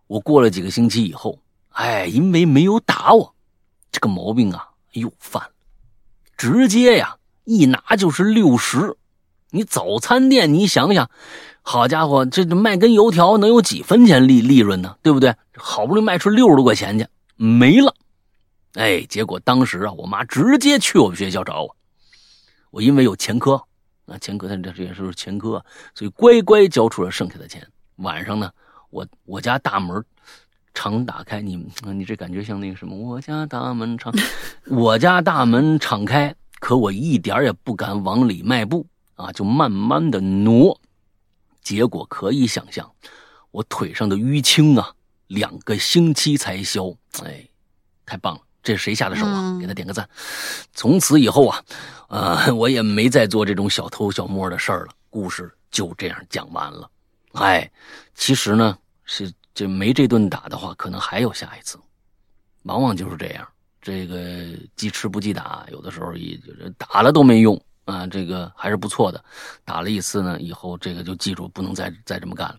我过了几个星期以后，哎，因为没有打我，这个毛病啊又犯了，直接呀一拿就是六十。你早餐店，你想想，好家伙，这这卖根油条能有几分钱利利润呢？对不对？好不容易卖出六十多块钱去，没了。哎，结果当时啊，我妈直接去我们学校找我，我因为有前科，啊，前科，他这这也是前科，所以乖乖交出了剩下的钱。晚上呢，我我家大门常打开，你你这感觉像那个什么，我家大门常，我家大门敞开，可我一点也不敢往里迈步啊，就慢慢的挪。结果可以想象，我腿上的淤青啊，两个星期才消。哎，太棒了！这是谁下的手啊？嗯给他点个赞。从此以后啊，呃，我也没再做这种小偷小摸的事儿了。故事就这样讲完了。哎，其实呢，是这没这顿打的话，可能还有下一次。往往就是这样，这个记吃不记打，有的时候也就是打了都没用啊。这个还是不错的，打了一次呢，以后这个就记住，不能再再这么干了。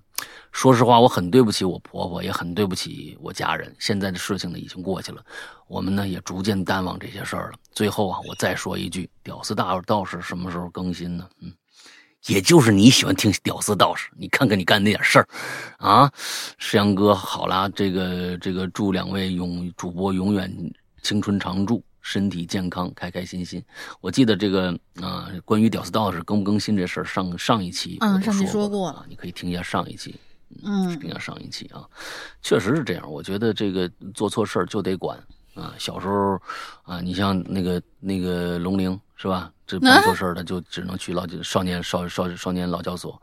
说实话，我很对不起我婆婆，也很对不起我家人。现在的事情呢已经过去了，我们呢也逐渐淡忘这些事儿了。最后啊，我再说一句，屌丝大道士什么时候更新呢？嗯。也就是你喜欢听屌丝道士，你看看你干那点事儿，啊，石阳哥好啦，这个这个祝两位永主播永远青春常驻，身体健康，开开心心。我记得这个啊、关于屌丝道士更不更新这事儿，上上一期嗯上期说说过了啊，你可以听一下上一期，嗯听一下上一期啊，确实是这样。我觉得这个做错事儿就得管啊。小时候啊，你像那个那个龙陵是吧？这办错事儿的就只能去老少年少少少年劳教所，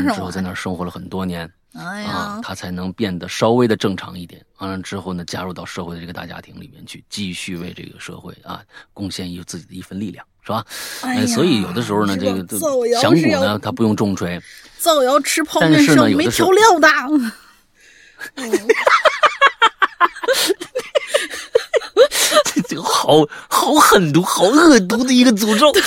之后在？那儿生活了很多年哎啊呀，，他才能变得稍微的正常一点。完了之后呢，加入到社会的这个大家庭里面去，继续为这个社会啊贡献一自己的一份力量是吧？哎呀所以有的时候呢，这个这造谣响鼓呢，他不用重锤，造谣吃泡面上没调料的。这 这个好好狠毒、好恶毒的一个诅咒，这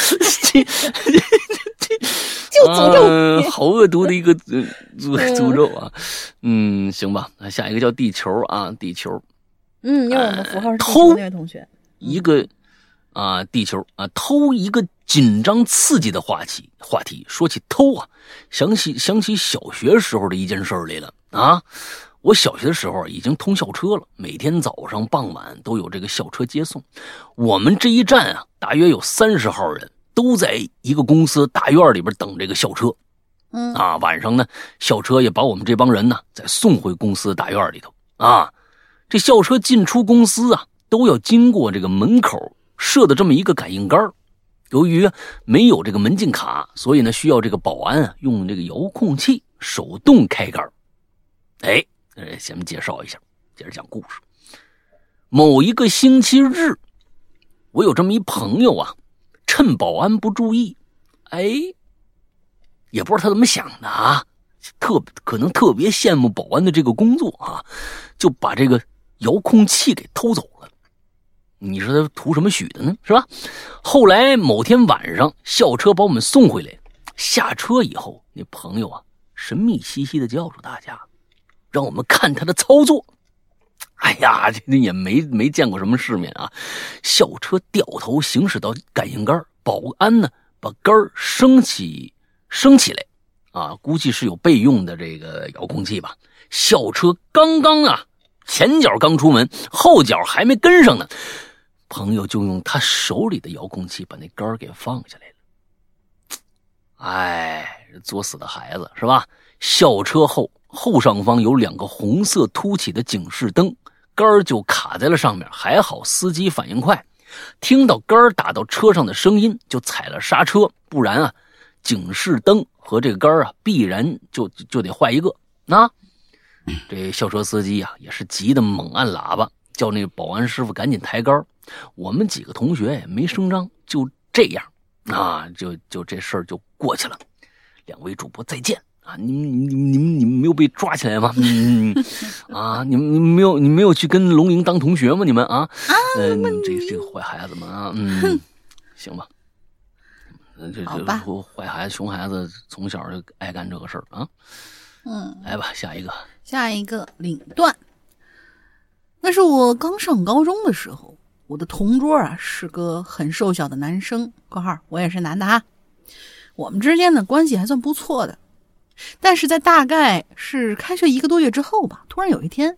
就诅咒嗯好恶毒的一个诅诅诅咒啊！嗯，行吧，那下一个叫地球啊，地球嗯，因为我们符号偷球那位同学。一个啊，地球啊，偷一个紧张刺激的话题话题。说起偷啊，想起想起小学时候的一件事儿来了啊。我小学的时候已经通校车了，每天早上傍晚都有这个校车接送。我们这一站啊，大约有三十号人，都在一个公司大院里边等这个校车。嗯啊，晚上呢，校车也把我们这帮人呢再送回公司大院里头啊。这校车进出公司啊，都要经过这个门口设的这么一个感应杆儿由于没有这个门禁卡，所以呢，需要这个保安啊用这个遥控器手动开杆哎，呃，先介绍一下，接着讲故事。某一个星期日，我有这么一朋友啊，趁保安不注意，哎，也不知道他怎么想的啊，特可能特别羡慕保安的这个工作啊，就把这个遥控器给偷走了。你说他图什么许的呢？是吧？后来某天晚上，校车把我们送回来，下车以后，那朋友啊，神秘兮兮的叫住大家，让我们看他的操作。哎呀，这也没没见过什么世面啊！校车掉头行驶到感应杆，保安呢把杆升起升起来，啊，估计是有备用的这个遥控器吧。校车刚刚啊，前脚刚出门，后脚还没跟上呢，朋友就用他手里的遥控器把那杆给放下来了。哎，作死的孩子是吧？校车后后上方有两个红色凸起的警示灯，杆就卡在了上面。还好司机反应快，听到杆打到车上的声音就踩了刹车，不然啊，警示灯和这个杆啊必然就就得坏一个。那这校车司机啊也是急得猛按喇叭，叫那保安师傅赶紧抬杆。我们几个同学也没声张，就这样啊，就就这事儿就过去了。两位主播再见啊！你们、你们、你们、你们没有被抓起来吗？嗯啊，你们、你们没有、你没有去跟龙莹当同学吗？你们啊？嗯、这这个坏孩子们啊，嗯，行吧。呃这这好吧坏孩子、熊孩子从小就爱干这个事儿啊。嗯，来吧，下一个。下一个领段，那是我刚上高中的时候，我的同桌啊是个很瘦小的男生（括号我也是男的啊），我们之间的关系还算不错的。但是在大概是开学一个多月之后吧，突然有一天，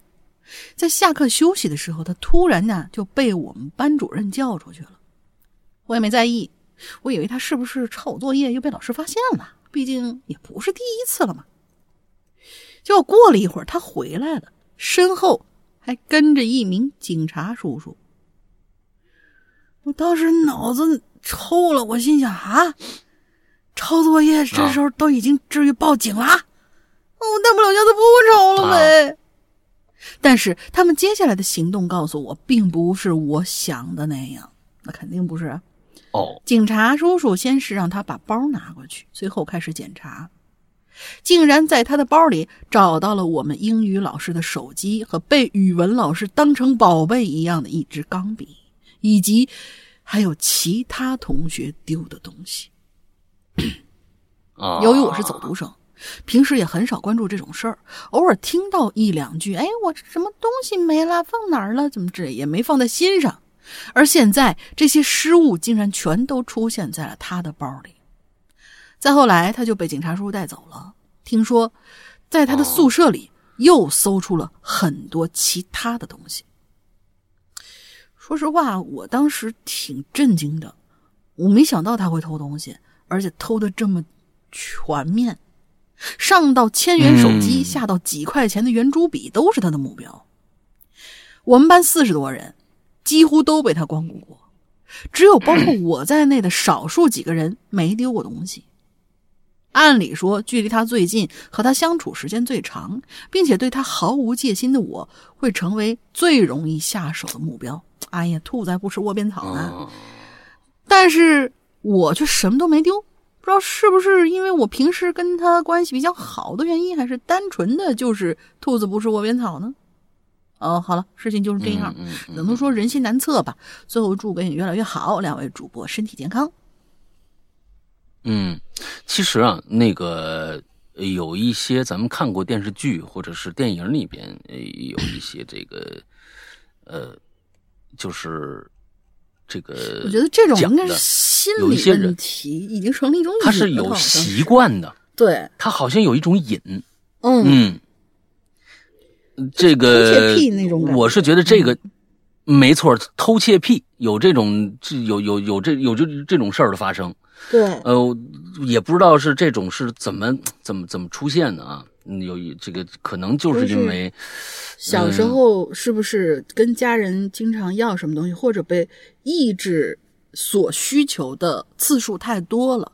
在下课休息的时候，他突然呢就被我们班主任叫出去了。我也没在意，我以为他是不是抄我作业又被老师发现了，毕竟也不是第一次了嘛。结果过了一会儿，他回来了，身后还跟着一名警察叔叔。我当时脑子抽了，我心想啊，抄作业这时候都已经至于报警啦？哦，大不了下次不抄了呗。但是他们接下来的行动告诉我，并不是我想的那样，那肯定不是啊。哦，警察叔叔先是让他把包拿过去，随后开始检查，竟然在他的包里找到了我们英语老师的手机和被语文老师当成宝贝一样的一支钢笔，以及还有其他同学丢的东西。由于我是走读生，平时也很少关注这种事儿，偶尔听到一两句，哎，我什么东西没了，放哪儿了，怎么这，也没放在心上。而现在，这些失物竟然全都出现在了他的包里。再后来，他就被警察叔叔带走了。听说，在他的宿舍里又搜出了很多其他的东西。说实话，我当时挺震惊的，我没想到他会偷东西，而且偷的这么全面，上到千元手机，嗯下到几块钱的圆珠笔，都是他的目标。我们班四十多人，几乎都被他光顾过，只有包括我在内的少数几个人没丢过东西。按理说，距离他最近、和他相处时间最长，并且对他毫无戒心的我，会成为最容易下手的目标。哎呀，兔子还不吃窝边草呢。嗯但是我却什么都没丢。不知道是不是因为我平时跟他关系比较好的原因，还是单纯的就是兔子不吃窝边草呢？哦，好了，事情就是这样，只能说人心难测吧。最后祝给你越来越好，两位主播身体健康。嗯，其实啊，那个有一些咱们看过电视剧或者是电影里边，有一些这个，呃，就是这个，我觉得这种应该是心理问题，已经成了一种他是有习惯的，对他好像有一种瘾，嗯嗯。这个我是觉得这个没错，偷窃癖有这种，有有有这有这这种事儿的发生。对，呃，也不知道是这种是怎么怎么怎么出现的啊？有这个可能就是因为小时候是不是跟家人经常要什么东西，或者被抑制所需求的次数太多了，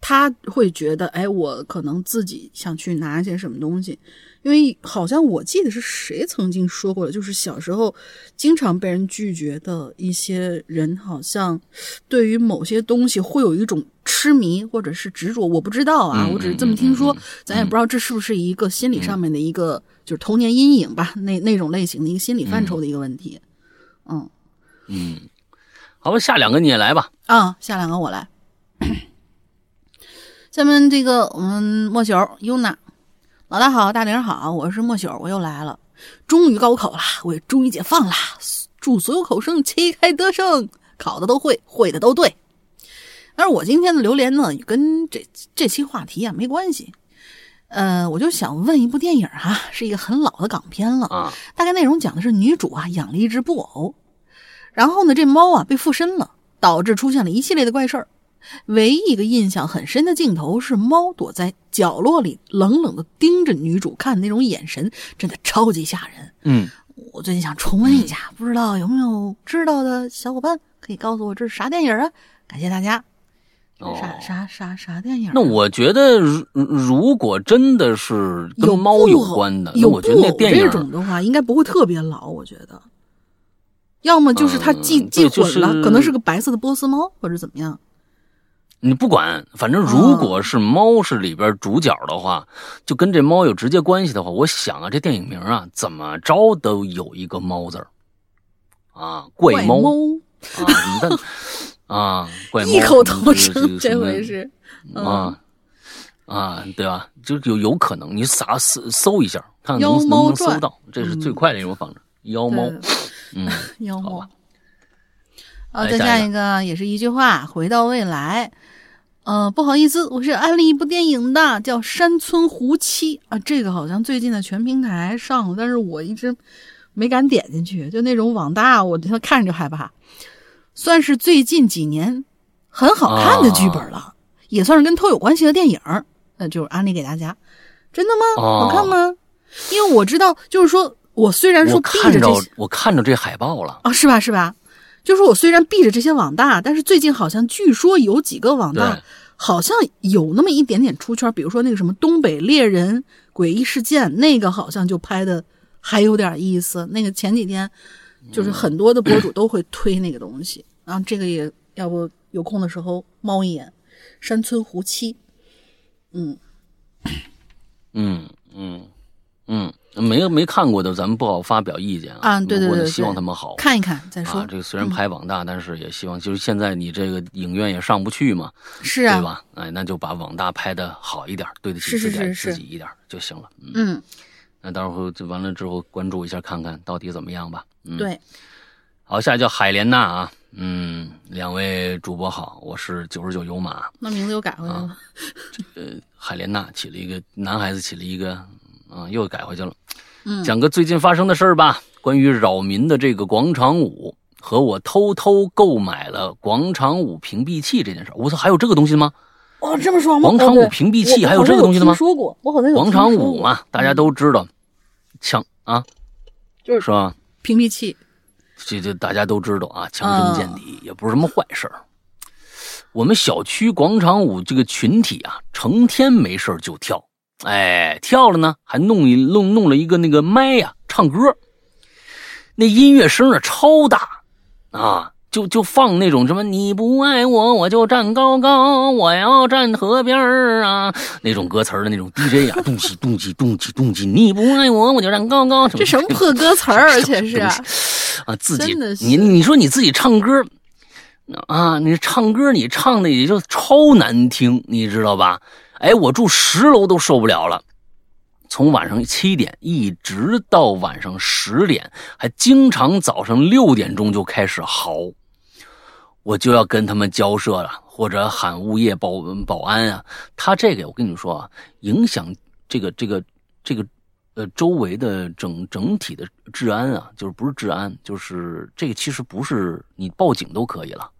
他会觉得，哎，我可能自己想去拿一些什么东西。因为好像我记得是谁曾经说过的，就是小时候经常被人拒绝的一些人，好像对于某些东西会有一种痴迷或者是执着。我不知道啊，我只是这么听说，咱也不知道这是不是一个心理上面的一个就是童年阴影吧，那那种类型的一个心理范畴的一个问题。嗯嗯，好吧，下两个你也来吧。啊，下两个我来。下面这个我们莫朽优娜。老大好，大玲好，我是莫朽，我又来了。终于高考了，我也终于解放了。祝所有考生旗开得胜，考的都会，会的都对。但是我今天的榴莲呢，跟这这期话题啊没关系。呃，我就想问一部电影哈，是一个很老的港片了啊。大概内容讲的是女主啊养了一只布偶，然后呢这猫啊被附身了，导致出现了一系列的怪事儿。唯一一个印象很深的镜头是猫躲在角落里，冷冷的盯着女主看，那种眼神真的超级吓人。嗯，我最近想重温一下，不知道有没有知道的小伙伴可以告诉我这是啥电影啊？感谢大家。啥啥啥啥电影？那我觉得，如如果真的是跟猫有关的，那我觉得那电影这种的话，应该不会特别老。我觉得，要么就是它记记混了，可能是个白色的波斯猫，或者怎么样。你不管，反正如果是猫是里边主角的话，就跟这猫有直接关系的话，我想啊，这电影名啊，怎么着都有一个“猫”字儿啊，怪猫啊，你看啊，怪猫异口同声，这回是啊啊，对吧？就有有可能，你撒搜搜一下，看看能能不能搜到，这是最快的一种方式。妖猫，嗯，妖猫。好，再下一个也是一句话，回到未来。呃，不好意思，我是安利一部电影的，叫《山村湖妻》啊。这个好像最近在全平台上了，但是我一直没敢点进去，就那种网大，我看着就害怕。算是最近几年很好看的剧本了，也算是跟偷有关系的电影。那就是安利给大家，真的吗？好看吗？因为我知道，就是说我虽然说看着这，我看着这海报了啊，是吧？是吧？就是我虽然避着这些网大，但是最近好像据说有几个网大好像有那么一点点出圈，比如说那个什么东北猎人诡异事件，那个好像就拍的还有点意思。那个前几天就是很多的博主都会推那个东西，然后这个也要不有空的时候猫一眼，山村湖妻，嗯嗯嗯嗯。没有没看过的，咱们不好发表意见啊。啊，对对对，希望他们好看一看再说。这个虽然拍网大，但是也希望就是现在你这个影院也上不去嘛，是啊，对吧？哎，那就把网大拍的好一点，对得起自己自己一点就行了。嗯，那到时候就完了之后关注一下，看看到底怎么样吧。嗯，对。好，下叫海莲娜啊，嗯，两位主播好，我是九十九油马。那名字又改回来了。这个海莲娜起了一个男孩子，起了一个。啊，又改回去了。嗯，讲个最近发生的事儿吧，关于扰民的这个广场舞和我偷偷购买了广场舞屏蔽器这件事。我操，还有这个东西吗？哦，这么说吗？广场舞屏蔽器还有这个东西的吗？说过，我好像有广场舞嘛，大家都知道，枪啊，就是是吧？屏蔽器，这这大家都知道啊，强身健体也不是什么坏事儿。我们小区广场舞这个群体啊，成天没事就跳。哎，跳了呢，还弄一弄弄了一个那个麦呀，唱歌。那音乐声啊超大，啊，就就放那种什么你不爱我我就站高高，我要站河边儿啊那种歌词的那种 DJ 啊，动起动起动起动起，你不爱我我就站高高，这什么破歌词儿，而且是啊，自己你你说你自己唱歌啊，你唱歌你唱的也就超难听，你知道吧？哎，我住十楼都受不了了。从晚上七点一直到晚上十点，还经常早上六点钟就开始嚎，我就要跟他们交涉了，或者喊物业保保安啊。他这个我跟你说啊，影响这个这个这个呃周围的整整体的治安啊，就是不是治安，就是这个其实不是你报警都可以了，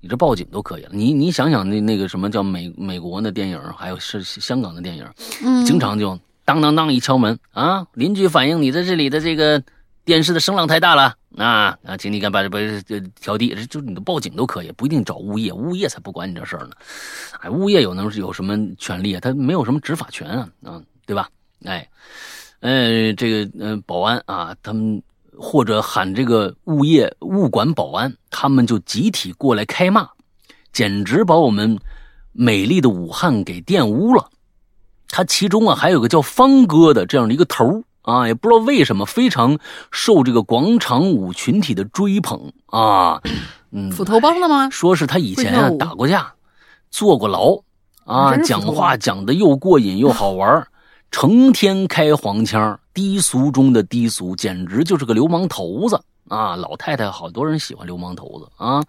你这报警都可以了。你你想想那那个什么叫美美国的电影，还有是香港的电影，嗯，经常就。当当当！一敲门啊，邻居反映你在这里的这个电视的声浪太大了啊啊，请你赶把把这调低，就你的报警都可以，不一定找物业，物业才不管你这事儿呢。哎，物业有能有什么权利啊？他没有什么执法权啊啊，对吧？哎，呃，这个呃保安啊，他们或者喊这个物业物管保安，他们就集体过来开骂，简直把我们美丽的武汉给玷污了。他其中啊还有个叫方哥的这样的一个头啊，也不知道为什么非常受这个广场舞群体的追捧啊。嗯，斧头帮的吗？说是他以前啊打过架，坐过牢啊，讲话讲的又过瘾又好玩，成天开黄腔，低俗中的低俗，简直就是个流氓头子啊！老太太好多人喜欢流氓头子啊，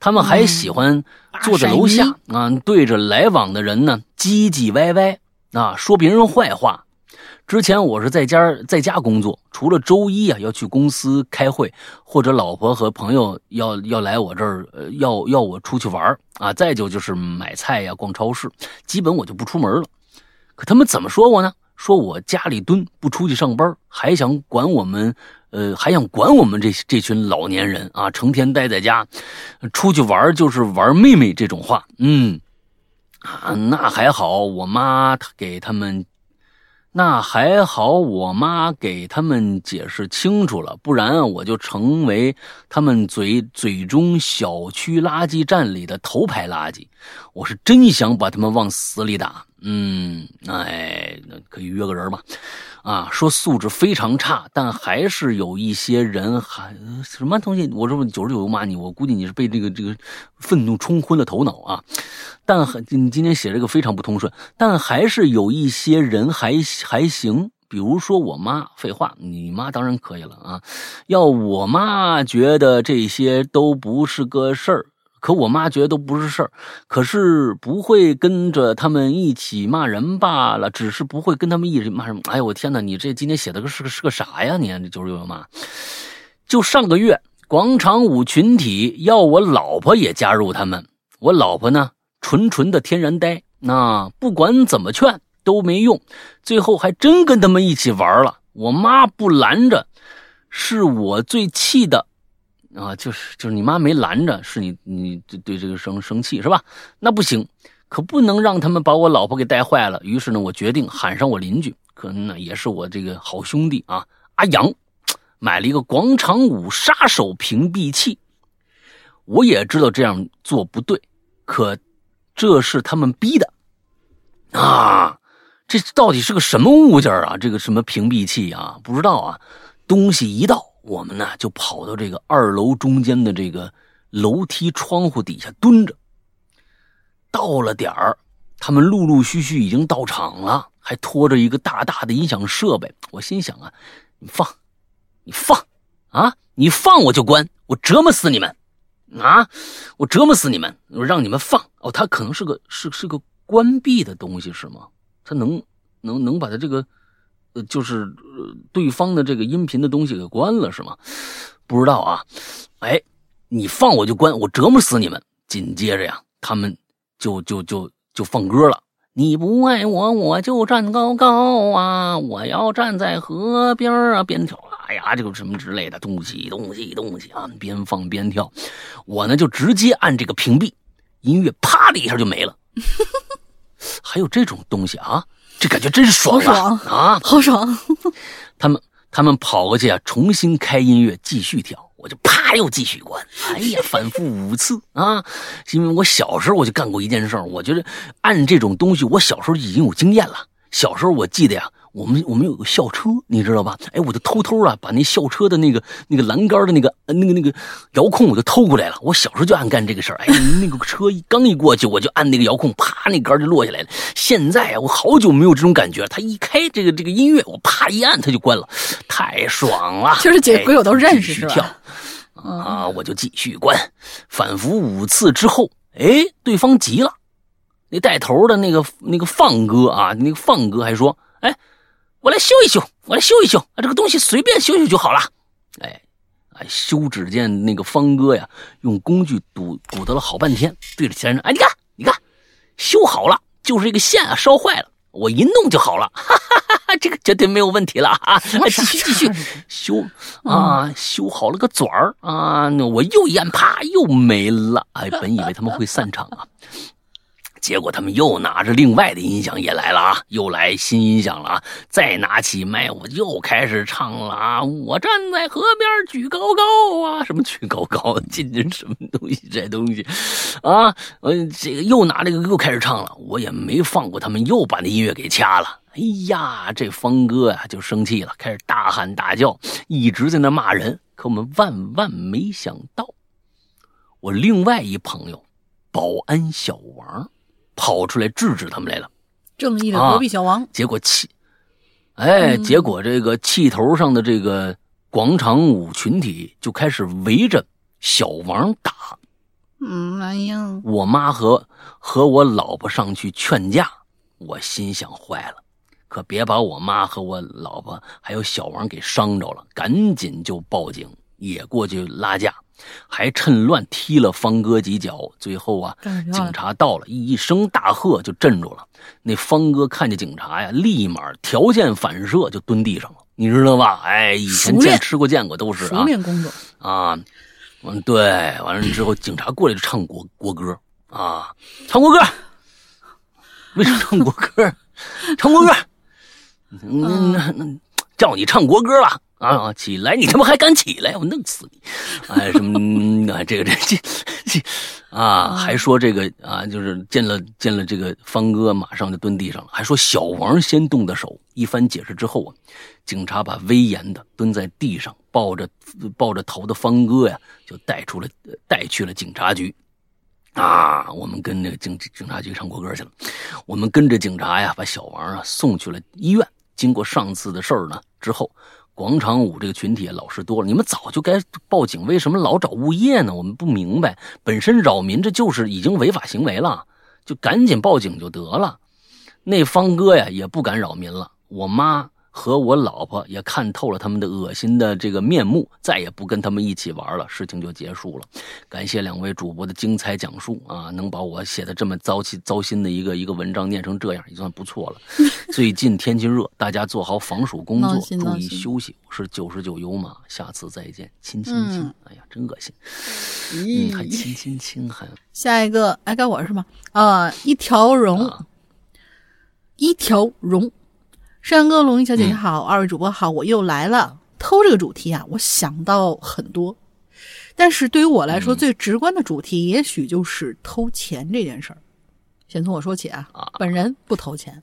他们还喜欢坐在楼下啊，对着来往的人呢唧唧歪歪。啊，说别人坏话。之前我是在家在家工作，除了周一啊要去公司开会，或者老婆和朋友要要来我这儿，呃，要要我出去玩啊，再就就是买菜呀、逛超市，基本我就不出门了。可他们怎么说我呢？说我家里蹲，不出去上班，还想管我们，呃，还想管我们这这群老年人啊，成天待在家，出去玩就是玩妹妹这种话，嗯。啊，那还好，我妈她给他们，那还好，我妈给他们解释清楚了，不然我就成为他们嘴嘴中小区垃圾站里的头牌垃圾。我是真想把他们往死里打。嗯，哎，那可以约个人吗。啊，说素质非常差，但还是有一些人还什么东西？我这九十九骂你，我估计你是被这个这个愤怒冲昏了头脑啊。但你今天写这个非常不通顺，但还是有一些人还还行。比如说我妈，废话，你妈当然可以了啊。要我妈觉得这些都不是个事儿。可我妈觉得都不是事儿，可是不会跟着他们一起骂人罢了，只是不会跟他们一起骂人。哎呦，我天哪！你这今天写的个是个是个啥呀？你看这九十九妈，就上个月广场舞群体要我老婆也加入他们，我老婆呢纯纯的天然呆，那不管怎么劝都没用，最后还真跟他们一起玩了。我妈不拦着，是我最气的。啊，就是就是你妈没拦着，是你你对对这个生生气是吧？那不行，可不能让他们把我老婆给带坏了。于是呢，我决定喊上我邻居，可能呢也是我这个好兄弟啊，阿阳，买了一个广场舞杀手屏蔽器。我也知道这样做不对，可这是他们逼的啊！这到底是个什么物件啊？这个什么屏蔽器啊？不知道啊，东西一到。我们呢就跑到这个二楼中间的这个楼梯窗户底下蹲着。到了点儿，他们陆陆续续已经到场了，还拖着一个大大的音响设备。我心想啊，你放，你放，啊，你放我就关，我折磨死你们，啊，我折磨死你们，我让你们放。哦，它可能是个是是个关闭的东西是吗？它能能能把它这个。呃，就是，对方的这个音频的东西给关了是吗？不知道啊。哎，你放我就关，我折磨死你们。紧接着呀，他们就就就就放歌了。你不爱我，我就站高高啊！我要站在河边啊，边跳。哎呀，这个什么之类的东西，东西，东西啊，边放边跳。我呢就直接按这个屏蔽，音乐啪的一下就没了。还有这种东西啊？这感觉真是爽啊！好爽！他们他们跑过去啊，重新开音乐继续跳。我就啪又继续关，哎呀，反复五次啊！因为我小时候我就干过一件事，我觉得按这种东西，我小时候已经有经验了。小时候我记得呀。我们我们有个校车，你知道吧？哎，我就偷偷啊，把那校车的那个那个栏杆的那个那个那个遥控，我就偷过来了。我小时候就爱干这个事儿。哎，那个车一刚一过去，我就按那个遥控，啪，那杆就落下来了。现在啊，我好久没有这种感觉了。它一开这个这个音乐，我啪一按，它就关了，太爽了。就是这鬼友都认识是吧？啊，我就继续关，反复五次之后，哎，对方急了。那带头的那个那个放哥啊，那个放哥还说，哎。我来修一修，我来修一修啊！这个东西随便修修就好了。哎，哎，修只见那个方哥呀，用工具堵堵得了好半天，对着先生，哎，你看，你看，修好了，就是这个线啊烧坏了，我一弄就好了，哈哈哈哈这个绝对没有问题了啊！继续继续修啊，修好了个嘴儿啊，那我又一按，啪，又没了。哎，本以为他们会散场啊。结果他们又拿着另外的音响也来了啊，又来新音响了啊！再拿起麦，我又开始唱了啊！我站在河边举高高啊，什么举高高，进这什么东西？这东西啊，嗯，这个又拿这个又开始唱了，我也没放过他们，又把那音乐给掐了。哎呀，这方哥呀就生气了，开始大喊大叫，一直在那骂人。可我们万万没想到，我另外一朋友保安小王。跑出来制止他们来了，正义的隔壁小王。结果气，哎，结果这个气头上的这个广场舞群体就开始围着小王打。嗯，哎呀，我妈和和我老婆上去劝架，我心想坏了，可别把我妈和我老婆还有小王给伤着了，赶紧就报警，也过去拉架。还趁乱踢了方哥几脚，最后啊，警察到了，一声大喝就镇住了。那方哥看见警察呀，立马条件反射就蹲地上了，你知道吧？哎，以前见吃过见过都是啊，熟练工作啊。完，对，完了之后警察过来就唱国国歌啊，唱国歌。为什么唱国歌？唱国歌。嗯，那那叫你唱国歌了。啊！起来！你他妈还敢起来？我弄死你！哎，什么啊？这个这这这啊！还说这个啊，就是见了见了这个方哥，马上就蹲地上了。还说小王先动的手。一番解释之后啊，警察把威严的蹲在地上抱着抱着头的方哥呀，就带出了带去了警察局。啊！我们跟那个警警察局唱国歌去了。我们跟着警察呀，把小王啊送去了医院。经过上次的事儿呢之后。广场舞这个群体老实多了，你们早就该报警，为什么老找物业呢？我们不明白，本身扰民这就是已经违法行为了，就赶紧报警就得了。那方哥呀也不敢扰民了，我妈。和我老婆也看透了他们的恶心的这个面目，再也不跟他们一起玩了，事情就结束了。感谢两位主播的精彩讲述啊，能把我写的这么糟心糟心的一个一个文章念成这样，也算不错了。最近天气热，大家做好防暑工作，注意休息。我是九十九油马，下次再见，亲亲亲。哎呀，真恶心，嗯，还亲亲亲还。下一个，哎，该我是吗？啊，一条龙，一条龙。山哥、龙吟小姐姐好，二位主播好，我又来了。偷这个主题啊，我想到很多，但是对于我来说，最直观的主题也许就是偷钱这件事儿。先从我说起啊，本人不偷钱，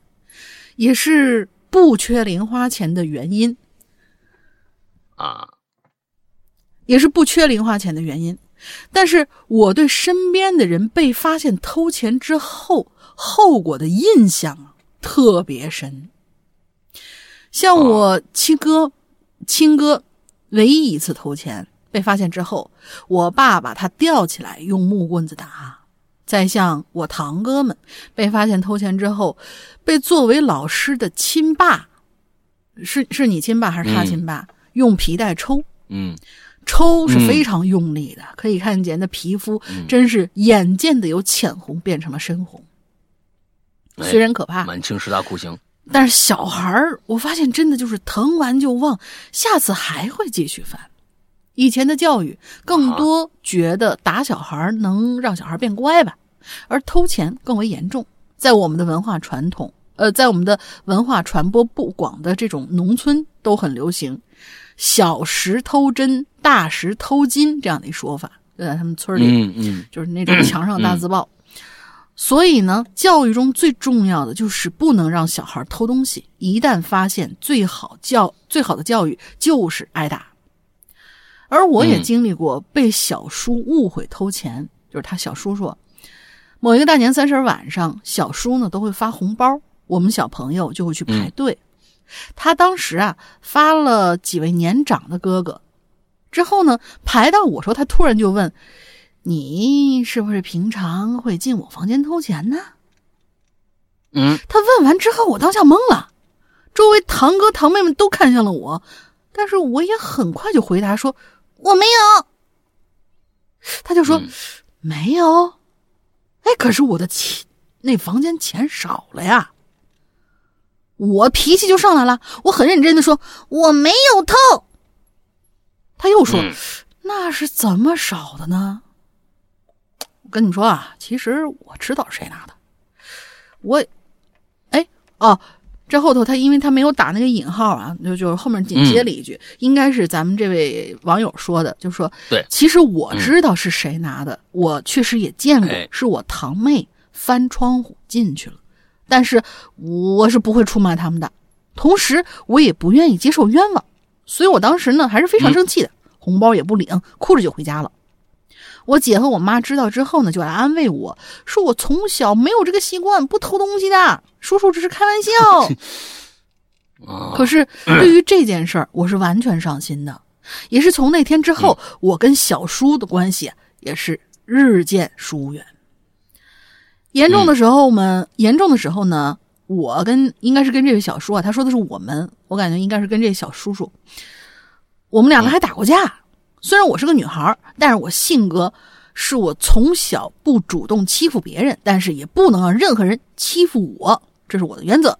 也是不缺零花钱的原因啊，也是不缺零花钱的原因。但是我对身边的人被发现偷钱之后后果的印象特别深。像我七哥、亲哥，唯一一次偷钱被发现之后，我爸把他吊起来用木棍子打；再像我堂哥们被发现偷钱之后，被作为老师的亲爸，是是你亲爸还是他亲爸，用皮带抽，嗯，抽是非常用力的，可以看见那皮肤真是眼见的由浅红变成了深红，虽然可怕，满清十大酷刑。但是小孩儿，我发现真的就是疼完就忘，下次还会继续犯。以前的教育更多觉得打小孩能让小孩变乖吧，而偷钱更为严重。在我们的文化传统，呃，在我们的文化传播不广的这种农村，都很流行“小时偷针，大时偷金这样的一说法，就在他们村里，嗯嗯就是那种墙上大字报。所以呢，教育中最重要的就是不能让小孩偷东西。一旦发现，最好教最好的教育就是挨打。而我也嗯经历过被小叔误会偷钱，就是他小叔说，某一个大年三十晚上，小叔呢都会发红包，我们小朋友就会去排队。他当时啊发了几位年长的哥哥，之后呢排到我时候，他突然就问：“你是不是平常会进我房间偷钱呢？”嗯他问完之后，我当下懵了，周围堂哥堂妹们都看向了我，但是我也很快就回答说：“我没有。”他就说：“嗯没有。”哎，可是我的钱那房间钱少了呀，我脾气就上来了，我很认真的说：“我没有偷。”他又说：“嗯那是怎么少的呢？”我跟你们说啊，其实我知道是谁拿的，我，哎哦，这后头他因为他没有打那个引号啊，就就是后面紧接了一句，应该是咱们这位网友说的，就说对其实我知道是谁拿的，我确实也见过哎，是我堂妹翻窗户进去了，但是我是不会出卖他们的，同时我也不愿意接受冤枉，所以我当时呢还是非常生气的，红包也不领，哭着就回家了。我姐和我妈知道之后呢，就来安慰我说：“我从小没有这个习惯，不偷东西的，叔叔只是开玩笑。”啊，可是对于这件事儿，我是完全上心的，也是从那天之后，我跟小叔的关系也是日渐疏远。严重的时候们，严重的时候呢，我跟应该是跟这位小叔啊，他说的是我们，我感觉应该是跟这小叔叔，我们两个还打过架。虽然我是个女孩儿，但是我性格是我从小不主动欺负别人，但是也不能让任何人欺负我，这是我的原则。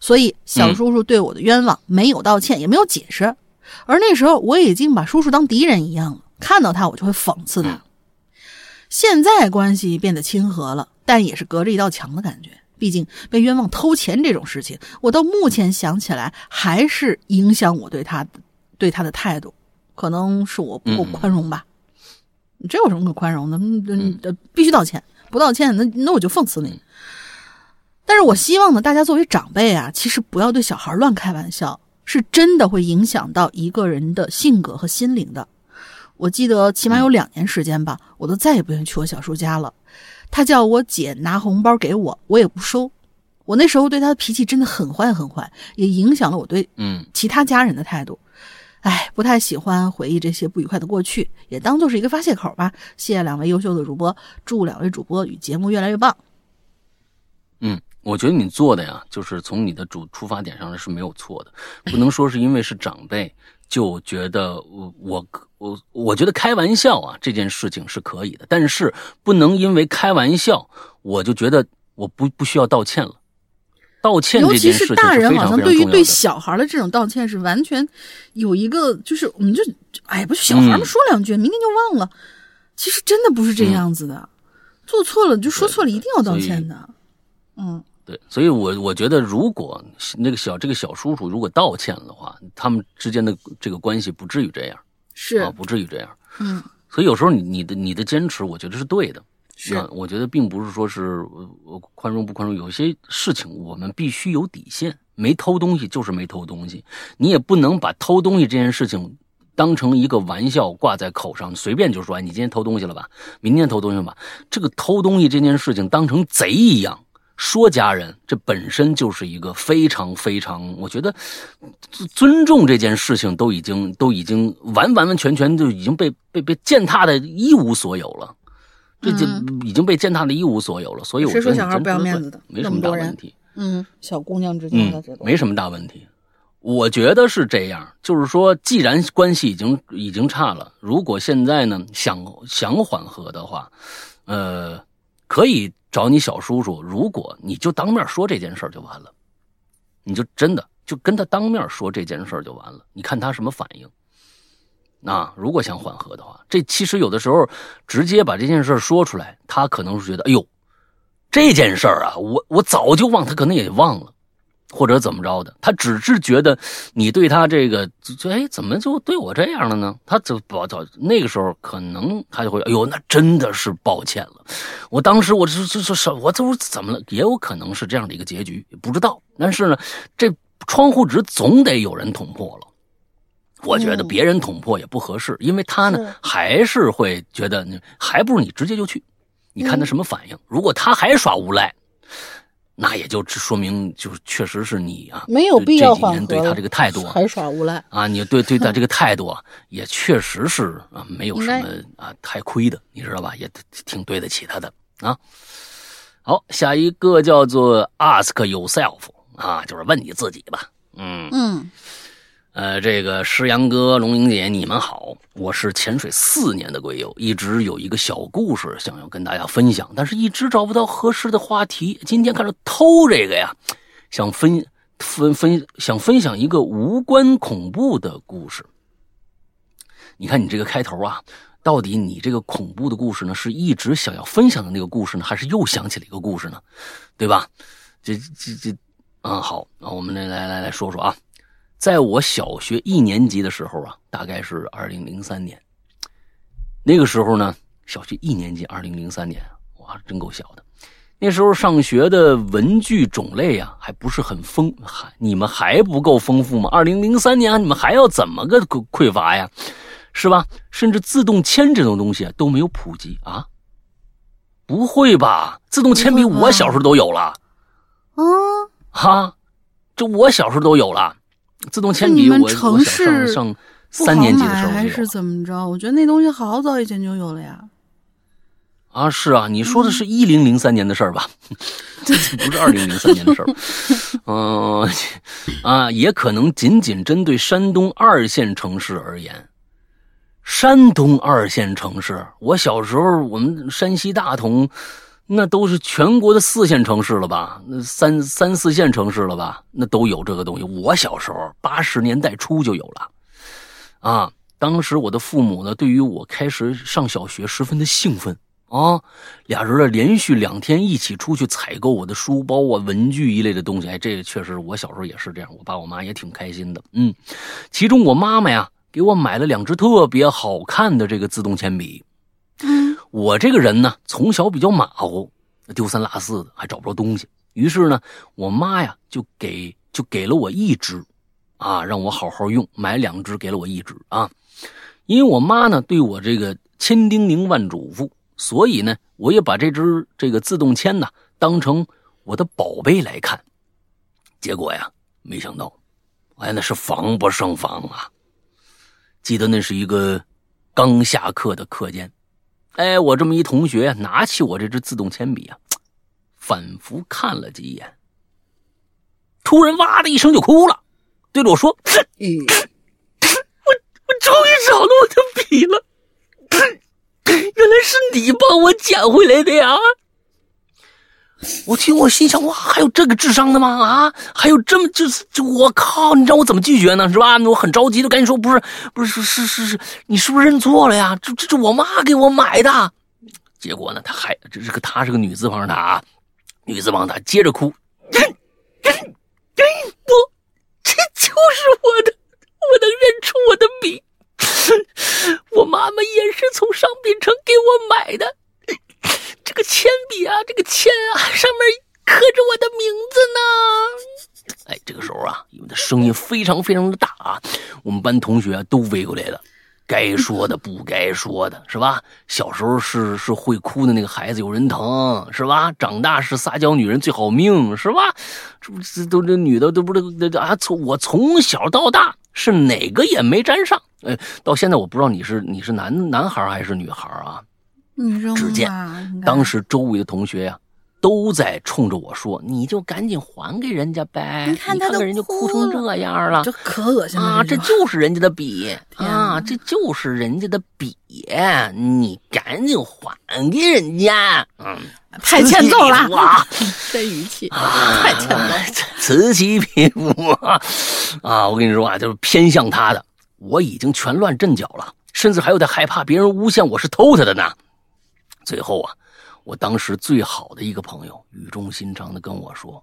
所以小叔叔对我的冤枉没有道歉，也没有解释。而那时候我已经把叔叔当敌人一样了，看到他我就会讽刺他。现在关系变得亲和了，但也是隔着一道墙的感觉。毕竟被冤枉偷钱这种事情，我到目前想起来还是影响我对他对他的态度。可能是我不够宽容吧？这有什么可宽容的？嗯，呃，必须道歉，不道歉那那我就讽刺你。但是我希望呢，大家作为长辈啊，其实不要对小孩乱开玩笑，是真的会影响到一个人的性格和心灵的。我记得起码有两年时间吧，我都再也不愿意去我小叔家了。他叫我姐拿红包给我，我也不收。我那时候对他的脾气真的很坏很坏，也影响了我对嗯其他家人的态度。哎，不太喜欢回忆这些不愉快的过去，也当做是一个发泄口吧。谢谢两位优秀的主播，祝两位主播与节目越来越棒。嗯，我觉得你做的呀，就是从你的主出发点上是没有错的，不能说是因为是长辈就觉得我我我我觉得开玩笑啊这件事情是可以的，但是不能因为开玩笑我就觉得我不不需要道歉了。道歉尤其是大人，好像对于。对小孩的这种道歉是完全有一个，就是我们就哎，不是小孩们嗯说两句，明天就忘了。其实真的不是这样子的，做错了就说错了，一定要道歉的。嗯，对，所以我我觉得，如果那个小这个小叔叔如果道歉了的话，他们之间的这个关系不至于这样是啊，，不至于这样。嗯，所以有时候你你的你的坚持，我觉得是对的。是，我觉得并不是说是我宽容不宽容，有些事情我们必须有底线。没偷东西就是没偷东西，你也不能把偷东西这件事情当成一个玩笑挂在口上，随便就说哎，你今天偷东西了吧，明天偷东西吧。这个偷东西这件事情当成贼一样说家人，这本身就是一个非常非常，我觉得尊重这件事情都已经都已经完完完全全就已经被被被践踏的一无所有了。这就已经被践踏的一无所有了，所以我觉得你说小孩不要面子的没什么大问题。嗯，小姑娘之间的嗯这，种，没什么大问题。我觉得是这样，就是说，既然关系已经已经差了，如果现在呢想想缓和的话，呃，可以找你小叔叔，如果你就当面说这件事儿就完了，你就真的就跟他当面说这件事儿就完了，你看他什么反应。那如果想缓和的话，这其实有的时候直接把这件事说出来，他可能是觉得，哎呦，这件事儿啊，我我早就忘，他可能也忘了。或者怎么着的，他只是觉得你对他这个，就哎，怎么就对我这样了呢？他就不早那个时候可能他就会，哎呦，那真的是抱歉了。我当时我这这这是，我这怎么了？也有可能是这样的一个结局，不知道。但是呢，这窗户纸总得有人捅破了。我觉得别人捅破也不合适，因为他呢还是会觉得，还不如你直接就去，你看他什么反应。如果他还耍无赖。那也就说明，就是确实是你啊，没有必要这几年对他这个态度还耍无赖啊，你对对他 这个态度啊，也确实是啊，没有什么啊太亏的，你知道吧？也挺对得起他的啊。好，下一个叫做 Ask Yourself 啊，就是问你自己吧。嗯嗯。呃，这个石阳哥、龙玲姐，你们好，我是潜水四年的鬼友，一直有一个小故事想要跟大家分享，但是一直找不到合适的话题。今天看到偷这个呀，想分分分想分享一个无关恐怖的故事。你看你这个开头啊，到底你这个恐怖的故事呢，是一直想要分享的那个故事呢，还是又想起了一个故事呢？对吧？这这这，啊，好，那我们来来来来说说啊。在我小学一年级的时候啊，大概是二零零三年。那个时候呢，小学一年级，二零零三年，哇，真够小的。那时候上学的文具种类啊，还不是很丰，还你们还不够丰富吗？二零零三年，你们还要怎么个匮乏呀？是吧？甚至自动铅这种东西都没有普及啊？不会吧？自动铅笔我小时候都有了。啊？哈？这我小时候都有了。自动铅笔，我我城市上三年级的时候还是怎么着？我觉得那东西好早以前就有了呀。啊，是啊，你说的是一零零三年的事儿吧？这 不是二零零三年的事儿。嗯，啊，也可能仅仅针对山东二线城市而言。山东二线城市，我小时候我们山西大同。那都是全国的四线城市了吧？那三三四线城市了吧？那都有这个东西。我小时候八十年代初就有了，啊，当时我的父母呢，对于我开始上小学十分的兴奋啊，俩人呢连续两天一起出去采购我的书包啊、文具一类的东西。哎，这个确实我小时候也是这样，我爸我妈也挺开心的。嗯，其中我妈妈呀给我买了两支特别好看的这个自动铅笔。嗯我这个人呢，从小比较马虎，丢三落四的，还找不着东西。于是呢，我妈呀就给就给了我一支，啊，让我好好用。买两支，给了我一支啊。因为我妈呢对我这个千叮咛万嘱咐，所以呢，我也把这支这个自动铅呢当成我的宝贝来看。结果呀，没想到，哎，那是防不胜防啊！记得那是一个刚下课的课间。哎，我这么一同学拿起我这支自动铅笔啊，反复看了几眼，突然哇的一声就哭了，对着我说：“我我终于找到我的笔了，原来是你帮我捡回来的呀！”我听，我心想，哇，还有这个智商的吗？啊，还有这么就是就我靠，你让我怎么拒绝呢？是吧？我很着急的赶紧说，不是，不是，是是是，你是不是认错了呀？这这这我妈给我买的。结果呢，他还这是个他是个女字旁的啊，女字旁的接着哭，不，这就是我的，我能认出我的笔，我妈妈也是从商品城给我买的。这个铅笔啊，这个铅啊，上面刻着我的名字呢。哎，这个时候啊，因为他声音非常非常的大啊，我们班同学都围过来了，该说的不该说的，是吧？小时候是是会哭的那个孩子有人疼，是吧？长大是撒娇女人最好命，是吧？这不这都这女的都不这啊，从我从小到大是哪个也没沾上。哎，到现在我不知道你是你是男男孩还是女孩啊？只见当时周围的同学呀，都在冲着我说：“你就赶紧还给人家呗！你看看人家哭成这样了，这可恶心了啊！这就是人家的笔啊，这就是人家的笔，你赶紧还给人家！嗯，太欠揍了哇！这 语气太欠揍了，此起彼伏啊！我跟你说啊，就是偏向他的，我已经全乱阵脚了，甚至还有点害怕别人诬陷我是偷他的呢。最后啊，我当时最好的一个朋友语重心长的跟我说：“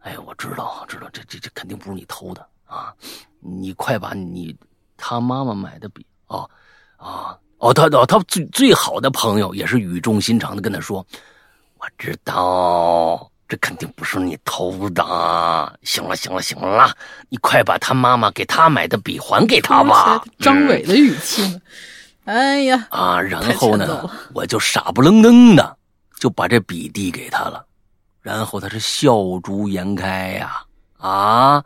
哎，我知道，知道，这这这肯定不是你偷的啊！你快把你他妈妈买的笔哦啊哦，他他他最最好的朋友也是语重心长的跟他说：“我知道，这肯定不是你偷的。行了，行了，行了，你快把他妈妈给他买的笔还给他吧。”张伟的语气呢？哎呀啊！然后呢，我就傻不愣登的就把这笔递给他了。然后他是笑逐颜开呀，啊，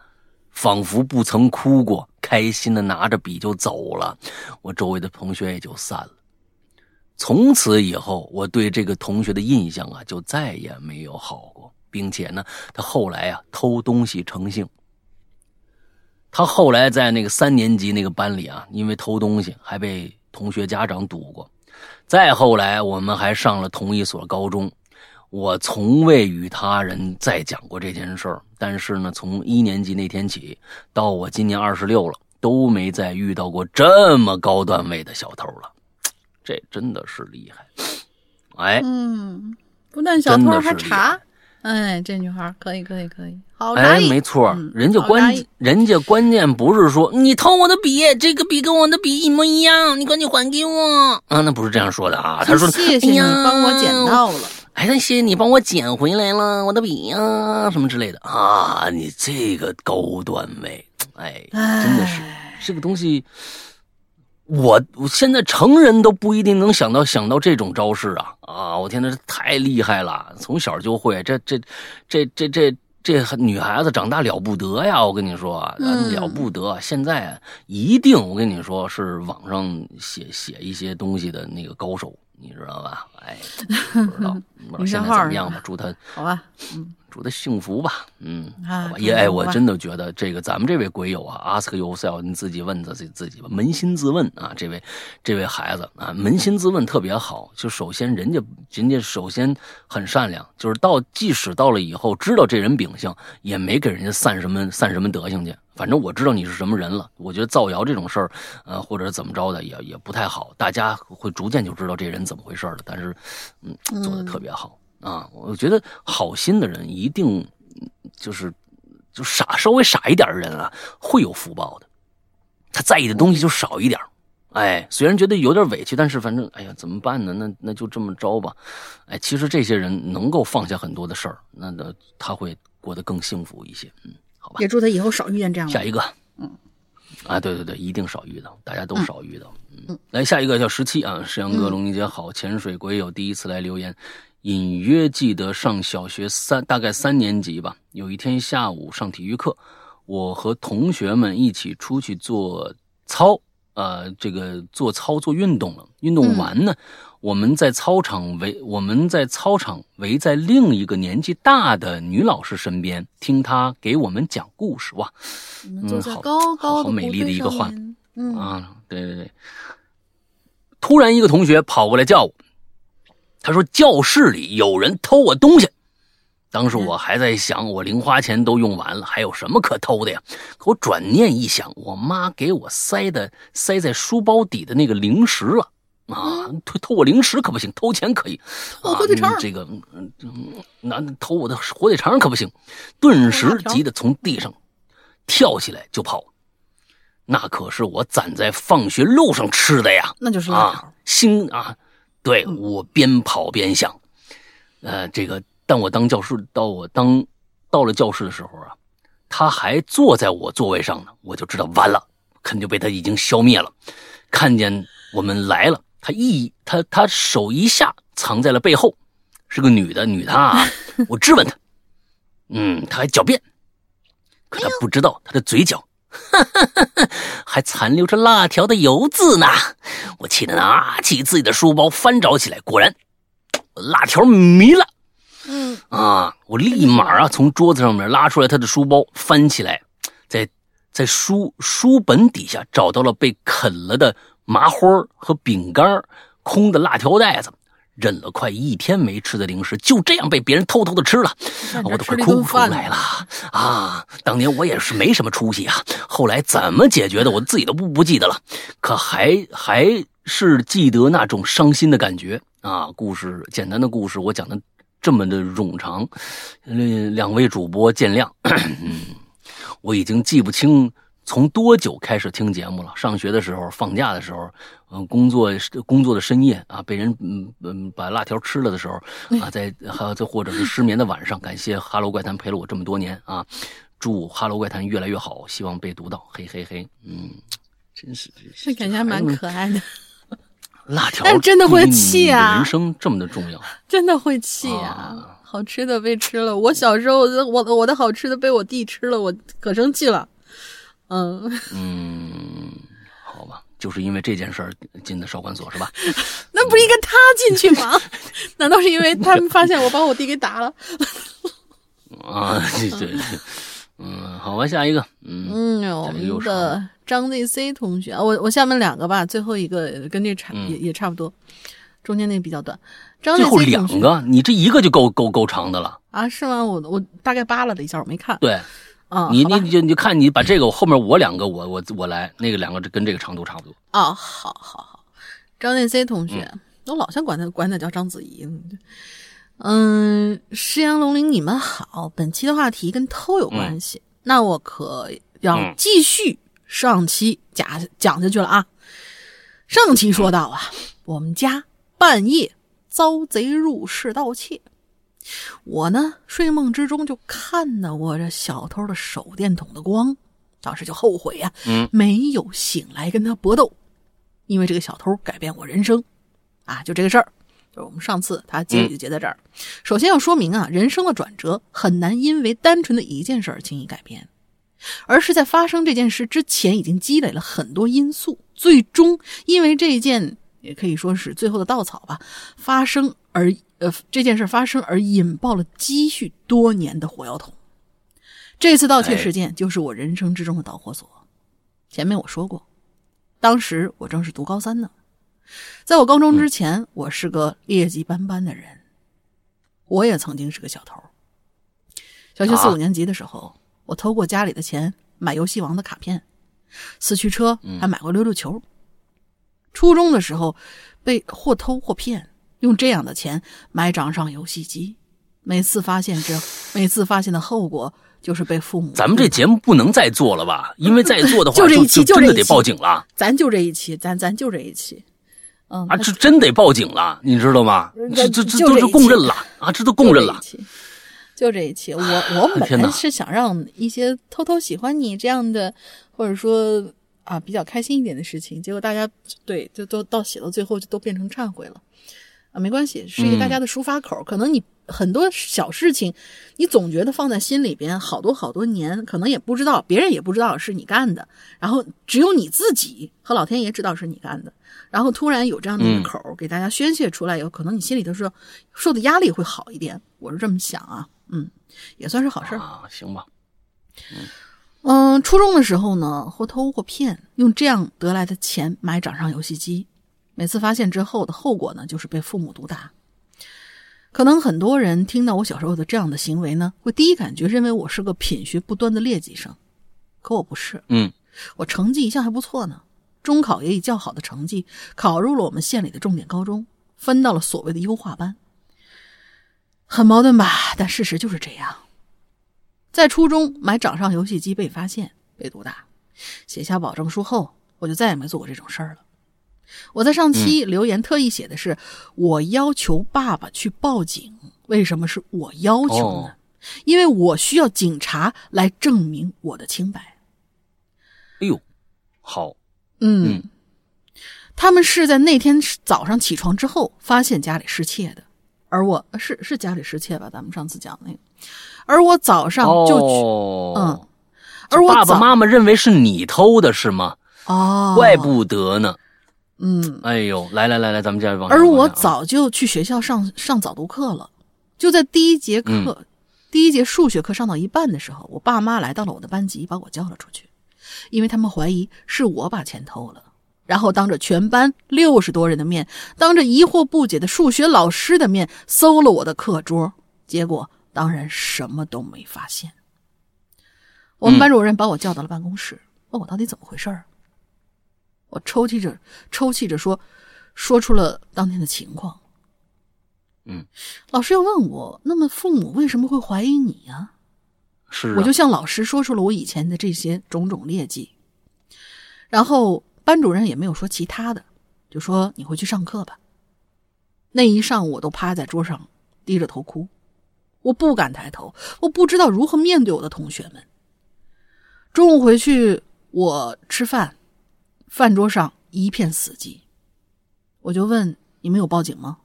仿佛不曾哭过，开心的拿着笔就走了。我周围的同学也就散了。从此以后，我对这个同学的印象啊，就再也没有好过，并且呢，他后来啊，偷东西成性。他后来在那个三年级那个班里啊，因为偷东西还被同学家长堵过。再后来，我们还上了同一所高中。我从未与他人再讲过这件事儿，但是呢，从一年级那天起，到我今年二十六了，都没再遇到过这么高段位的小偷了。这真的是厉害！哎，嗯，不但小偷还查，哎，这女孩可以，可以，可以，好哎，没错，人家关人家关键不是说你偷我的笔，这个笔跟我的笔一模一样，你赶紧还给我啊！那不是这样说的啊，他说谢谢你帮我捡到了。哎，那谢谢你帮我捡回来了我的笔呀，什么之类的啊！你这个高端位，哎，真的是这个东西，我我现在成人都不一定能想到想到这种招式啊啊！我天呐，太厉害了，从小就会，这这这这这这女孩子长大了不得呀！我跟你说，了不得！现在一定，我跟你说是网上写写一些东西的那个高手。你知道吧？哎，不知道，不知道现在怎么样吧？祝他好吧，嗯，祝他幸福吧，嗯，好吧。也哎，我真的觉得这个咱们这位鬼友啊，ask yourself，你自己问自己自己吧，扪心自问啊，这位这位孩子啊，扪心自问特别好。就首先人家人家首先很善良，就是到即使到了以后知道这人秉性，也没给人家散什么散什么德行去。反正我知道你是什么人了。我觉得造谣这种事儿，呃，或者怎么着的，也也不太好。大家会逐渐就知道这人怎么回事了。但是，嗯，做的特别好啊！我觉得好心的人一定就是就傻，稍微傻一点的人啊，会有福报的。他在意的东西就少一点哎，虽然觉得有点委屈，但是反正哎呀，怎么办呢？那那就这么着吧。哎，其实这些人能够放下很多的事儿，那那他会过得更幸福一些。嗯。好吧，也祝他以后少遇见这样的。下一个，嗯，啊，对对对，一定少遇到，大家都少遇到。嗯，来下一个叫十七啊，石阳哥，龙宁姐好，潜水鬼友第一次来留言，隐约记得上小学三，大概三年级吧。有一天下午上体育课，我和同学们一起出去做操，呃，这个做操做运动了。运动完呢。我们在操场围，我们在操场围在另一个年纪大的女老师身边，听她给我们讲故事。哇，嗯，好，好美丽的一个画，嗯啊，对对对。突然，一个同学跑过来叫我，他说：“教室里有人偷我东西。”当时我还在想，我零花钱都用完了，还有什么可偷的呀？可我转念一想，我妈给我塞的塞在书包底的那个零食了。啊，偷偷我零食可不行，偷钱可以。偷火腿肠，这个，那偷我的火腿肠可不行。顿时急得从地上跳起来就跑，那可是我攒在放学路上吃的呀。那就是啊，心啊，对我边跑边想，呃，这个，但我当教室到我当到了教室的时候啊，他还坐在我座位上呢，我就知道完了，肯定被他已经消灭了。看见我们来了。他一他他手一下藏在了背后，是个女的女的啊！我质问他，嗯，他还狡辩，可他不知道他的嘴角 还残留着辣条的油渍呢。我气得拿起自己的书包翻找起来，果然辣条迷了。嗯啊，我立马啊从桌子上面拉出来他的书包，翻起来，在在书书本底下找到了被啃了的。麻花和饼干，空的辣条袋子，忍了快一天没吃的零食，就这样被别人偷偷的吃了，我都快哭出来了啊！当年我也是没什么出息啊，后来怎么解决的，我自己都不不记得了，可还还是记得那种伤心的感觉啊！故事简单的故事，我讲的这么的冗长，呃，两位主播见谅。嗯，我已经记不清从多久开始听节目了。上学的时候，放假的时候，嗯，工作工作的深夜啊，被人嗯嗯把辣条吃了的时候 啊，在还有这或者是失眠的晚上，感谢哈喽怪谈陪了我这么多年啊！祝哈喽怪谈越来越好，希望被读到，嘿嘿嘿，嗯，真是这感觉还蛮可爱的。辣条，但真的会气啊！人生这么的重要，真的会气啊！好吃的被吃了，我小时候我我的好吃的被我弟吃了，我可生气了。嗯嗯，好吧，就是因为这件事儿进的少管所是吧？那不是应该他进去吗？难道是因为他们发现我把我弟给打了？啊，对对，嗯，好吧，下一个，嗯，我们的。张 ZC 同学，我我下面两个吧，最后一个跟这差也也差不多，中间那个比较短。张最后两个，你这一个就够够够长的了啊？是吗？我我大概扒拉了一下，我没看。对，啊，你你你就你就看你把这个后面我两个我我我来，那个两个跟这个长度差不多。哦，好好好，张建 C 同学，我老想管他管他叫章子怡。嗯，诗阳龙鳞，你们好。本期的话题跟偷有关系，那我可要继续。上期讲讲下去了啊，上期说到啊，我们家半夜遭贼入室盗窃，我呢睡梦之中就看到过这小偷的手电筒的光，当时就后悔呀，嗯，没有醒来跟他搏斗，因为这个小偷改变我人生，啊，就这个事儿，就是我们上次他结语就结在这儿。首先要说明啊，人生的转折很难因为单纯的一件事儿轻易改变。而是在发生这件事之前，已经积累了很多因素，最终因为这件也可以说是最后的稻草吧，发生而呃这件事发生而引爆了积蓄多年的火药桶。这次盗窃事件就是我人生之中的导火索。前面我说过，当时我正是读高三呢，在我高中之前，我是个劣迹斑斑的人，我也曾经是个小偷。小学四五年级的时候。我偷过家里的钱买游戏王的卡片，四驱车还买过溜溜球。初中的时候被或偷或骗，用这样的钱买掌上游戏机。每次发现之 每次发现的后果就是被父母。咱们这节目不能再做了吧？因为再做的话，就这一期就真的得报警了。咱就这一期，咱咱就这一期。嗯啊，这真得报警了，你知道吗？这这这都是供认了啊，这都供认了。就这一期，我我本来是想让一些偷偷喜欢你这样的，或者说啊比较开心一点的事情，结果大家对就都到写到最后就都变成忏悔了啊，没关系，是一个大家的抒发口。可能你很多小事情，你总觉得放在心里边好多好多年，可能也不知道，别人也不知道是你干的，然后只有你自己和老天爷知道是你干的，然后突然有这样的一个口给大家宣泄出来，有可能你心里头说受的压力会好一点，我是这么想啊。嗯，也算是好事啊，行吧。嗯，初中的时候呢，或偷或骗，用这样得来的钱买掌上游戏机，每次发现之后的后果呢，就是被父母毒打。可能很多人听到我小时候的这样的行为呢，会第一感觉认为我是个品学不端的劣迹生，可我不是。嗯，我成绩一向还不错呢，中考也以较好的成绩考入了我们县里的重点高中，分到了所谓的优化班。很矛盾吧，但事实就是这样。在初中买掌上游戏机被发现被毒打，写下保证书后，我就再也没做过这种事儿了。我在上期留言特意写的是我要求爸爸去报警，为什么是我要求呢？因为我需要警察来证明我的清白。哎呦，好，嗯，他们是在那天早上起床之后发现家里失窃的。而我是是家里失窃吧？咱们上次讲那个，而我早上就去，嗯，而我爸爸妈妈认为是你偷的是吗？哦，怪不得呢。嗯，哎呦，来来来来，咱们接着往。而我早就去学校上上早读课了，就在第一节课，第一节数学课上到一半的时候，我爸妈来到了我的班级，把我叫了出去，因为他们怀疑是我把钱偷了。然后当着全班六十多人的面，当着疑惑不解的数学老师的面，搜了我的课桌，结果当然什么都没发现。我们班主任把我叫到了办公室，问我到底怎么回事儿。我抽泣着，抽泣着说，说出了当天的情况。嗯，老师又问我，那么父母为什么会怀疑你呀、是、啊，我就向老师说出了我以前的这些种种劣迹，然后班主任也没有说其他的，就说你回去上课吧。那一上午我都趴在桌上低着头哭，我不敢抬头，我不知道如何面对我的同学们。中午回去我吃饭，饭桌上一片死寂，我就问你们有报警吗？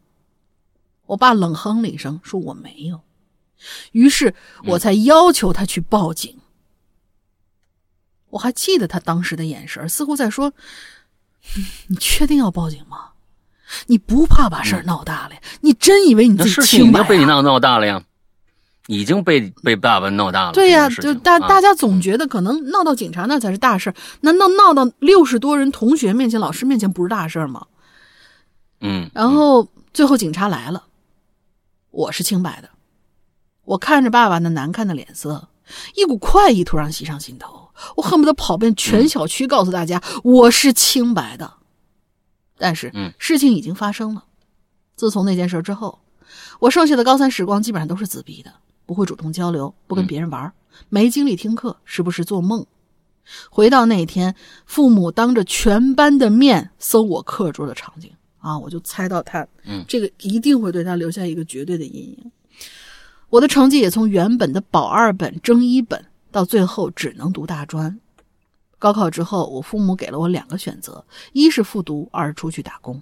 我爸冷哼了一声，说我没有。于是我才要求他去报警。我还记得他当时的眼神，似乎在说：“ 你确定要报警吗？你不怕把事儿闹大了呀？你真以为你自己那事情已清白、啊？”经被你闹闹大了呀，已经被被爸爸闹大了。对呀、就大啊大家总觉得可能闹到警察那才是大事儿，难道闹到六十多人同学面前、老师面前不是大事儿吗？嗯，然后最后警察来了，我是清白的。我看着爸爸那难看的脸色，一股快意突然袭上心头，我恨不得跑遍全小区告诉大家我是清白的。但是嗯事情已经发生了。自从那件事之后，我剩下的高三时光基本上都是自闭的，不会主动交流，不跟别人玩，没精力听课，时不时做梦。回到那天，父母当着全班的面搜我课桌的场景啊，我就猜到他，嗯这个一定会对他留下一个绝对的阴影。我的成绩也从原本的保二本、争一本，到最后只能读大专。高考之后，我父母给了我两个选择：一是复读，二是出去打工。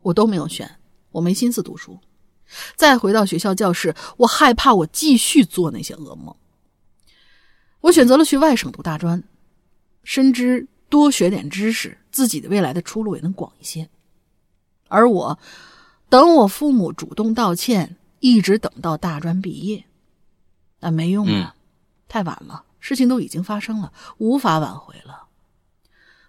我都没有选，我没心思读书。再回到学校教室，我害怕我继续做那些噩梦。我选择了去外省读大专，深知多学点知识，自己的未来的出路也能广一些。而我，等我父母主动道歉，一直等到大专毕业，但没用啊，太晚了，事情都已经发生了，无法挽回了。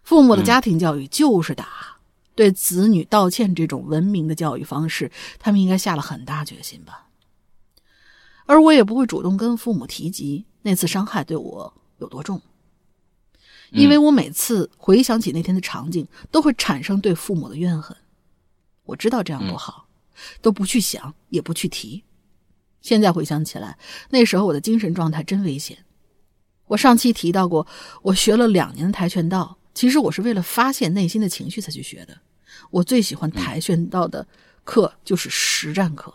父母的家庭教育就是打，对子女道歉这种文明的教育方式，他们应该下了很大决心吧。而我也不会主动跟父母提及那次伤害对我有多重，因为我每次回想起那天的场景，都会产生对父母的怨恨。我知道这样不好，都不去想，也不去提。现在回想起来，那时候我的精神状态真危险。我上期提到过，我学了两年的跆拳道，其实我是为了发泄内心的情绪才去学的。我最喜欢跆拳道的课就是实战课，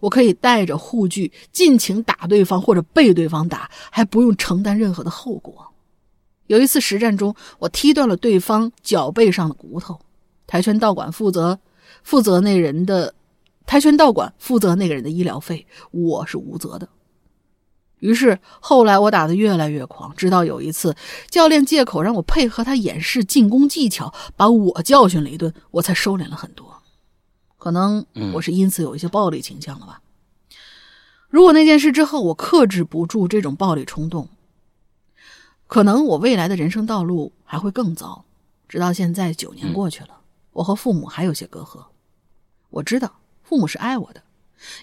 我可以带着护具尽情打对方或者被对方打，还不用承担任何的后果。有一次实战中，我踢断了对方脚背上的骨头，跆拳道馆负责负责那人的跆拳道馆负责那个人的医疗费，我是无责的。于是后来我打得越来越狂，直到有一次教练借口让我配合他演示进攻技巧，把我教训了一顿，我才收敛了很多。可能我是因此有一些暴力倾向了吧。如果那件事之后我克制不住这种暴力冲动，可能我未来的人生道路还会更糟。直到现在九年过去了，我和父母还有些隔阂。我知道父母是爱我的。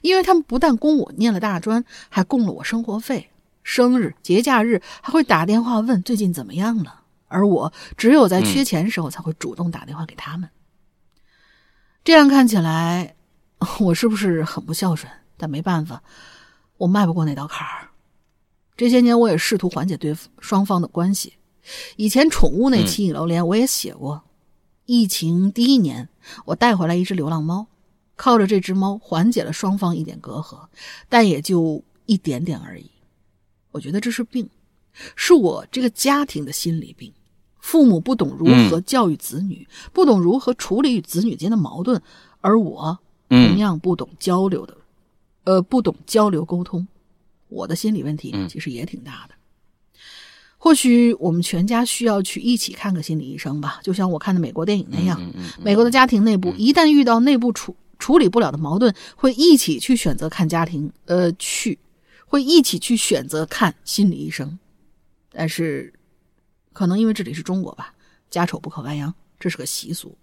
因为他们不但供我念了大专，还供了我生活费，生日、节假日还会打电话问最近怎么样了。而我只有在缺钱时候才会主动打电话给他们。这样看起来，我是不是很不孝顺？但没办法，我迈不过那道坎儿。这些年，我也试图缓解对双方的关系。以前宠物那期《影楼连》我也写过，疫情第一年，我带回来一只流浪猫。靠着这只猫缓解了双方一点隔阂，但也就一点点而已。我觉得这是病，是我这个家庭的心理病。父母不懂如何教育子女，嗯、不懂如何处理与子女间的矛盾，而我同样不懂交流的，嗯、呃，不懂交流沟通。我的心理问题其实也挺大的。或许我们全家需要去一起看个心理医生吧，就像我看的美国电影那样。嗯美国的家庭内部一旦遇到内部处处理不了的矛盾，会一起去选择看家庭，呃，去会一起去选择看心理医生。但是，可能因为这里是中国吧，家丑不可外扬，这是个习俗。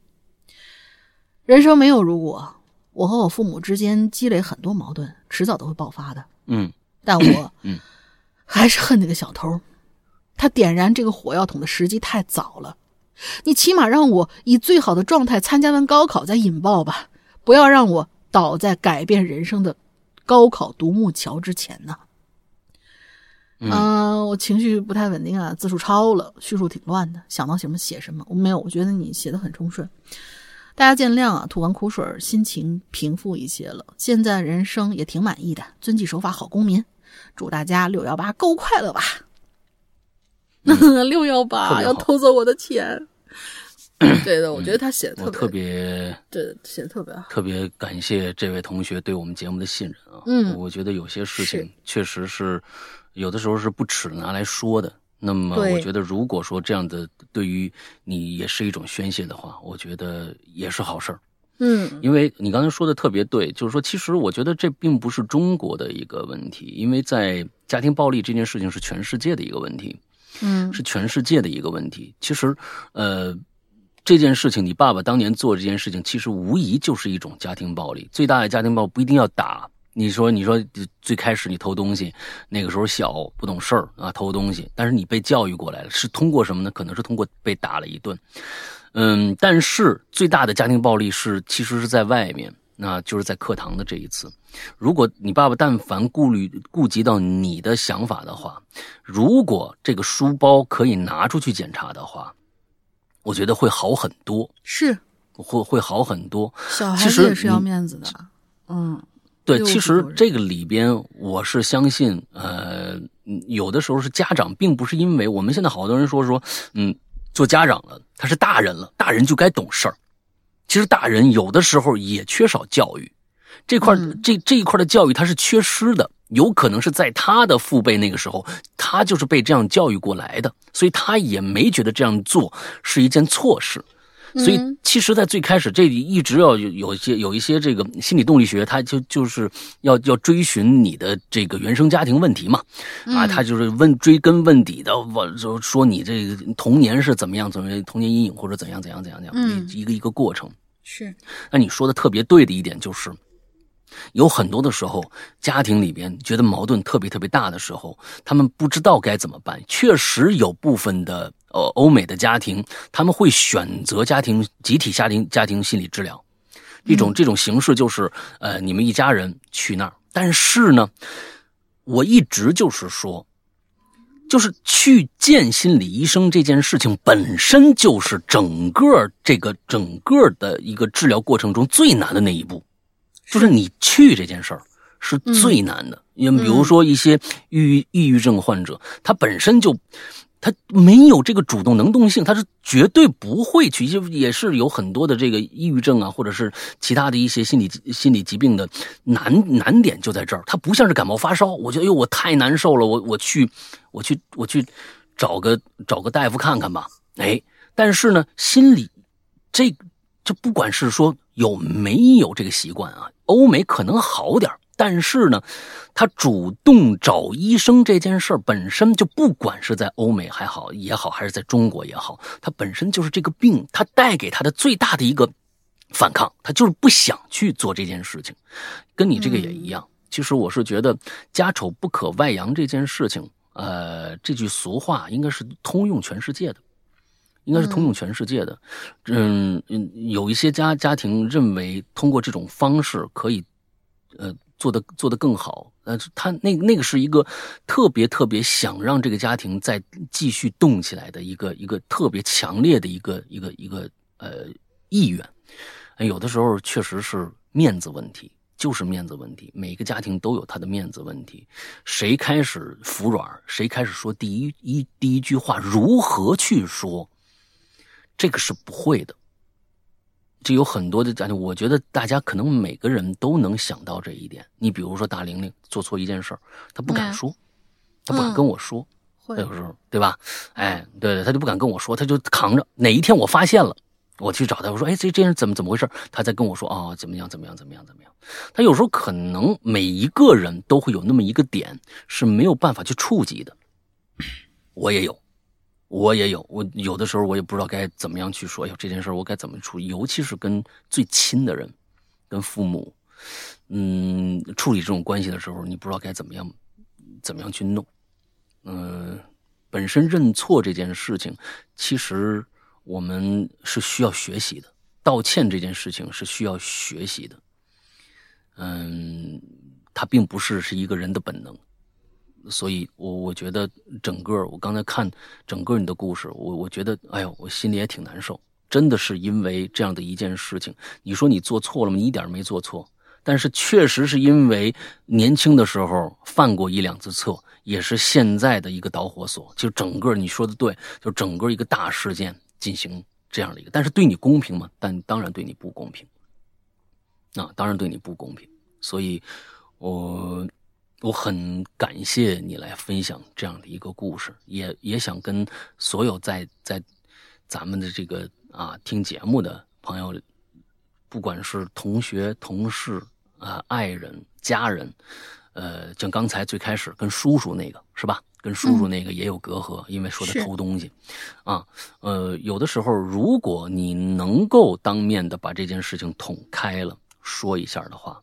人生没有如果，我和我父母之间积累很多矛盾，迟早都会爆发的。嗯，但我嗯 还是恨那个小偷，他点燃这个火药桶的时机太早了。你起码让我以最好的状态参加完高考再引爆吧。不要让我倒在改变人生的高考独木桥之前呢。嗯，我情绪不太稳定啊，字数超了，叙述挺乱的，想到什么写什么。我没有，我觉得你写的很通顺，大家见谅啊。吐完苦水，心情平复一些了，现在人生也挺满意的，遵纪守法，好公民。祝大家六幺八够快乐吧！六幺八要偷走我的钱。对的，我觉得他写的特别，对，写的特别好。特别感谢这位同学对我们节目的信任啊！嗯，我觉得有些事情确实是。有的时候是不耻拿来说的，那么我觉得，如果说这样的对于你也是一种宣泄的话，我觉得也是好事儿。嗯，因为你刚才说的特别对，就是说，其实我觉得这并不是中国的一个问题，因为在家庭暴力这件事情是全世界的一个问题，嗯，是全世界的一个问题。其实，呃，这件事情，你爸爸当年做这件事情，其实无疑就是一种家庭暴力。最大的家庭暴不一定要打。你说，你说最开始你偷东西，那个时候小不懂事儿啊，偷东西。但是你被教育过来了，是通过什么呢？可能是通过被打了一顿。嗯，但是最大的家庭暴力是其实是在外面，那就是在课堂的这一次。如果你爸爸但凡顾虑顾及到你的想法的话，如果这个书包可以拿出去检查的话，我觉得会好很多。是，会会好很多。小孩子也是要面子的，嗯。对，其实这个里边，我是相信，呃，有的时候是家长，并不是因为我们现在好多人说说，嗯，做家长了，他是大人了，大人就该懂事儿。其实大人有的时候也缺少教育，这块这这一块的教育它是缺失的，有可能是在他的父辈那个时候，他就是被这样教育过来的，所以他也没觉得这样做是一件错事。所以，其实，在最开始，这里一直要有有一些有一些这个心理动力学，他就就是要要追寻你的这个原生家庭问题嘛，啊，他就是问追根问底的，我就说你这个童年是怎么样，怎么童年阴影或者怎样怎样怎样怎样，一个一个过程。是，那你说的特别对的一点就是。有很多的时候，家庭里边觉得矛盾特别特别大的时候，他们不知道该怎么办。确实有部分的呃欧美的家庭，他们会选择家庭集体家庭家庭心理治疗，一种这种形式就是呃你们一家人去那儿。但是呢，我一直就是说，就是去见心理医生这件事情本身就是整个这个整个的一个治疗过程中最难的那一步。就是你去这件事儿是最难的，因为比如说一些抑郁抑郁症患者，他本身就他没有这个主动能动性，他是绝对不会去，就也是有很多的这个抑郁症啊，或者是其他的一些心理心理疾病的难难点就在这儿，他不像是感冒发烧，我觉得哎呦我太难受了，我我去我去我去找个找个大夫看看吧，哎，但是呢，心理这这不管是说。有没有这个习惯啊？欧美可能好点但是呢，他主动找医生这件事儿本身就不管是在欧美还好也好，还是在中国也好，他本身就是这个病，他带给他的最大的一个反抗，他就是不想去做这件事情。跟你这个也一样。其实我是觉得“家丑不可外扬”这件事情，呃，这句俗话应该是通用全世界的。应该是通用全世界的，嗯嗯，有一些家家庭认为通过这种方式可以，呃，做的做得更好，呃，他那那个是一个特别特别想让这个家庭再继续动起来的一个一个特别强烈的一个一个一个呃意愿，有的时候确实是面子问题，就是面子问题，每个家庭都有他的面子问题，谁开始服软，谁开始说第一一第一句话，如何去说？这个是不会的，这有很多的我觉得大家可能每个人都能想到这一点。你比如说大玲玲做错一件事儿，她不敢说，她不敢跟我说，有时候对吧？哎，对对，她就不敢跟我说，她就扛着。哪一天我发现了，我去找她，我说：“哎，这这人怎么怎么回事？”她再跟我说：“啊，怎么样怎么样怎么样怎么样。”她有时候可能每一个人都会有那么一个点是没有办法去触及的，我也有。我也有，我有的时候我也不知道该怎么样去说。哎呦，这件事我该怎么处理？尤其是跟最亲的人，跟父母，嗯，处理这种关系的时候，你不知道该怎么样，怎么样去弄。嗯，本身认错这件事情，其实我们是需要学习的。道歉这件事情是需要学习的。嗯，它并不是是一个人的本能，所以我我觉得整个我刚才看整个你的故事，我我觉得哎呦，我心里也挺难受。真的是因为这样的一件事情，你说你做错了吗？你一点没做错，但是确实是因为年轻的时候犯过一两次错，也是现在的一个导火索。就整个你说的对，就整个一个大事件进行这样的一个，但是对你公平吗？但当然对你不公平。啊，当然对你不公平，所以，我我很感谢你来分享这样的一个故事，也也想跟所有在在咱们的这个啊听节目的朋友，不管是同学、同事啊、爱人、家人，呃，像刚才最开始跟叔叔那个是吧？跟叔叔那个也有隔阂，因为说他偷东西，啊，呃，有的时候如果你能够当面的把这件事情捅开了。说一下的话，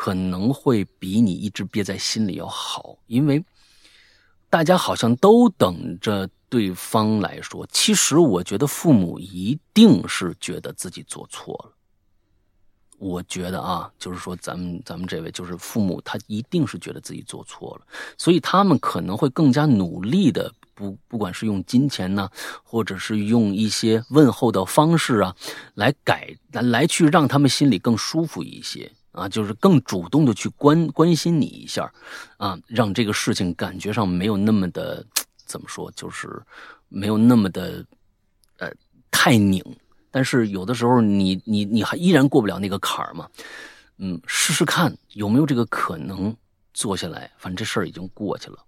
可能会比你一直憋在心里要好，因为大家好像都等着对方来说。其实我觉得父母一定是觉得自己做错了。我觉得啊，就是说咱们咱们这位就是父母，他一定是觉得自己做错了，所以他们可能会更加努力的。不，不管是用金钱呢，或者是用一些问候的方式啊，来改来来去让他们心里更舒服一些啊，就是更主动的去关关心你一下，啊，让这个事情感觉上没有那么的怎么说，就是没有那么的呃太拧。但是有的时候你你你还依然过不了那个坎儿嘛，嗯，试试看有没有这个可能坐下来，反正这事儿已经过去了，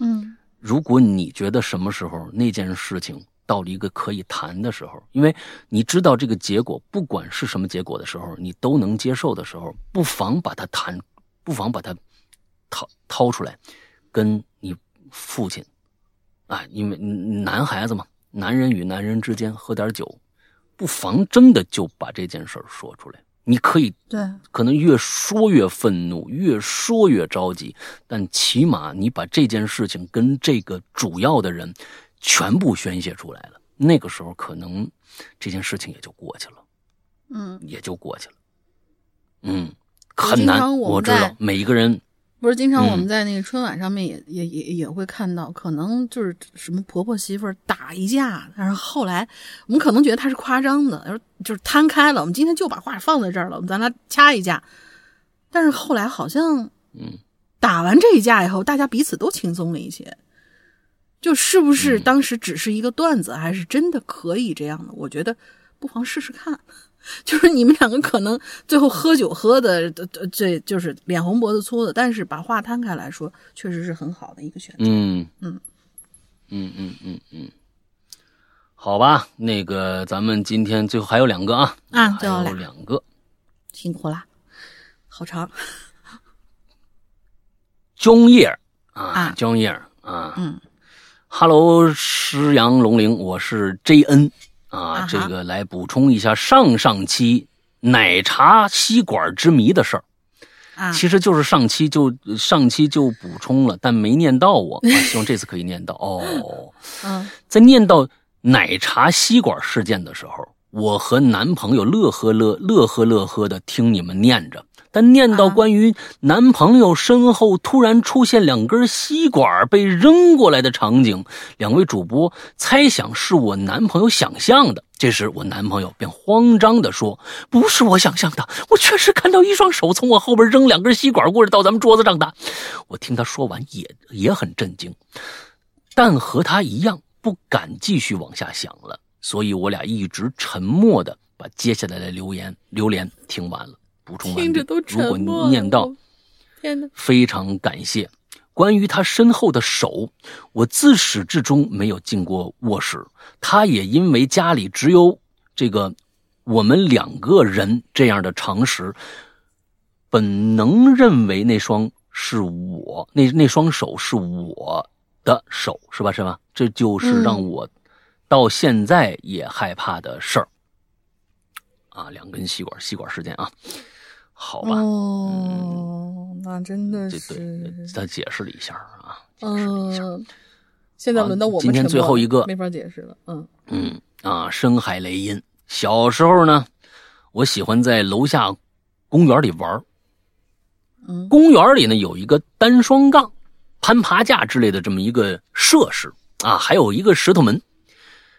嗯。如果你觉得什么时候那件事情到了一个可以谈的时候，因为你知道这个结果，不管是什么结果的时候，你都能接受的时候，不妨把它谈，不妨把它掏掏出来，跟你父亲，啊，因为男孩子嘛，男人与男人之间喝点酒，不妨真的就把这件事说出来。你可以对，可能越说越愤怒，越说越着急，但起码你把这件事情跟这个主要的人全部宣泄出来了，那个时候可能这件事情也就过去了，嗯，也就过去了，嗯，很难，我知道每一个人。不是经常我们在那个春晚上面也也也也会看到，可能就是什么婆婆媳妇打一架，但是后来我们可能觉得他是夸张的，就是摊开了。我们今天就把话放在这儿了，我们咱俩掐一架。但是后来好像，嗯，打完这一架以后，大家彼此都轻松了一些。就是不是当时只是一个段子，还是真的可以这样的？我觉得不妨试试看。就是你们两个可能最后喝酒喝的，这就是脸红脖子粗的，但是把话摊开来说，确实是很好的一个选择。嗯。嗯。嗯嗯嗯嗯，好吧，那个咱们今天最后还有两个啊。啊，还有两个，辛苦啦，好长。中叶啊，中叶啊，嗯，Hello，诗阳龙陵，我是 JN。啊，这个来补充一下上上期奶茶吸管之谜的事儿，啊，其实就是上期就上期就补充了，但没念到我，啊 希望这次可以念到哦。嗯，在念到奶茶吸管事件的时候，我和男朋友乐呵乐乐呵乐呵的听你们念着。但念到关于男朋友身后突然出现两根吸管被扔过来的场景，两位主播猜想是我男朋友想象的。这时，我男朋友便慌张地说：“不是我想象的，我确实看到一双手从我后边扔两根吸管过来到咱们桌子上的。”我听他说完也也很震惊，但和他一样不敢继续往下想了，所以我俩一直沉默的把接下来的留言留言听完了。补充完毕。如果念到，天哪！非常感谢。关于他身后的手，我自始至终没有进过卧室。他也因为家里只有这个我们两个人这样的常识，本能认为那双是我那那双手是我的手，是吧？是吧？这就是让我到现在也害怕的事儿。啊，两根吸管，吸管事件啊。好吧，哦，那真的是，他解释了一下啊，解释了一下。现在轮到我们今天最后一个没法解释了，嗯嗯啊，深海雷音，小时候呢，我喜欢在楼下公园里玩。嗯，公园里呢有一个单双杠、攀爬架之类的这么一个设施啊，还有一个石头门。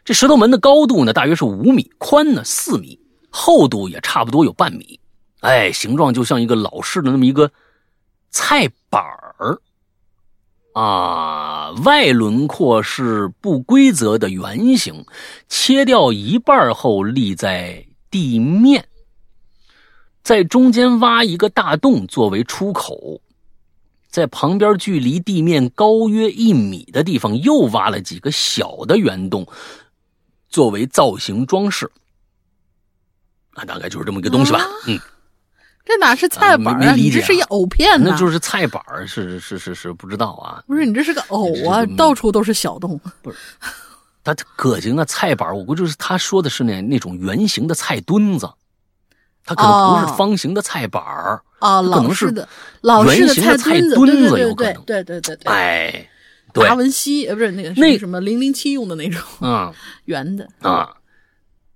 这石头门的高度呢大约是五米，宽呢四米，厚度也差不多有半米。哎，形状就像一个老式的那么一个菜板儿啊，外轮廓是不规则的圆形，切掉一半后立在地面，在中间挖一个大洞作为出口，在旁边距离地面高约一米的地方又挖了几个小的圆洞，作为造型装饰。啊，大概就是这么一个东西吧，嗯。这哪是菜板啊？你这是一藕片呢？那就是菜板是是是是，不知道啊。不是你这是个藕啊，到处都是小洞。不是，他葛行啊，菜板我估计是他说的是那那种圆形的菜墩子，他可能不是方形的菜板儿啊，可能是的老式的菜墩子，有可能。对对对对，哎，达文西呃不是那个那什么零零七用的那种啊，圆的啊。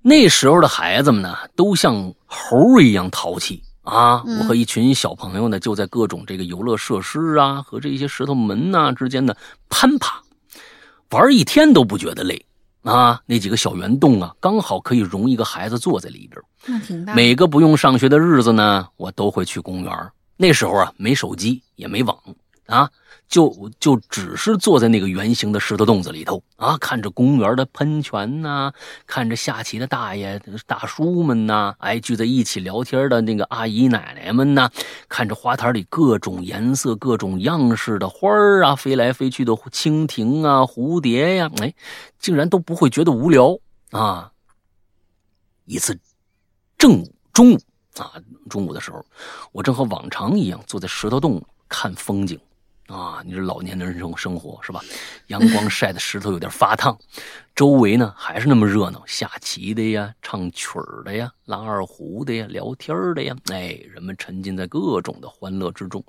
那时候的孩子们呢，都像猴一样淘气。啊，我和一群小朋友呢，就在各种这个游乐设施啊和这些石头门呐之间的攀爬，玩一天都不觉得累啊。那几个小圆洞啊，刚好可以容一个孩子坐在里边。那挺大。每个不用上学的日子呢，我都会去公园。那时候啊，没手机也没网啊。就就只是坐在那个圆形的石头洞子里头啊，看着公园的喷泉呐，看着下棋的大爷大叔们呐，哎，聚在一起聊天的那个阿姨奶奶们呐，看着花坛里各种颜色、各种样式的花儿啊，飞来飞去的蜻蜓啊、蝴蝶呀，哎，竟然都不会觉得无聊啊。一次正午中午啊，中午的时候，我正和往常一样坐在石头洞看风景。啊，你这老年人这种生活是吧？阳光晒的石头有点发烫，周围呢还是那么热闹，下棋的呀，唱曲儿的呀，拉二胡的呀，聊天的呀，哎，人们沉浸在各种的欢乐之中。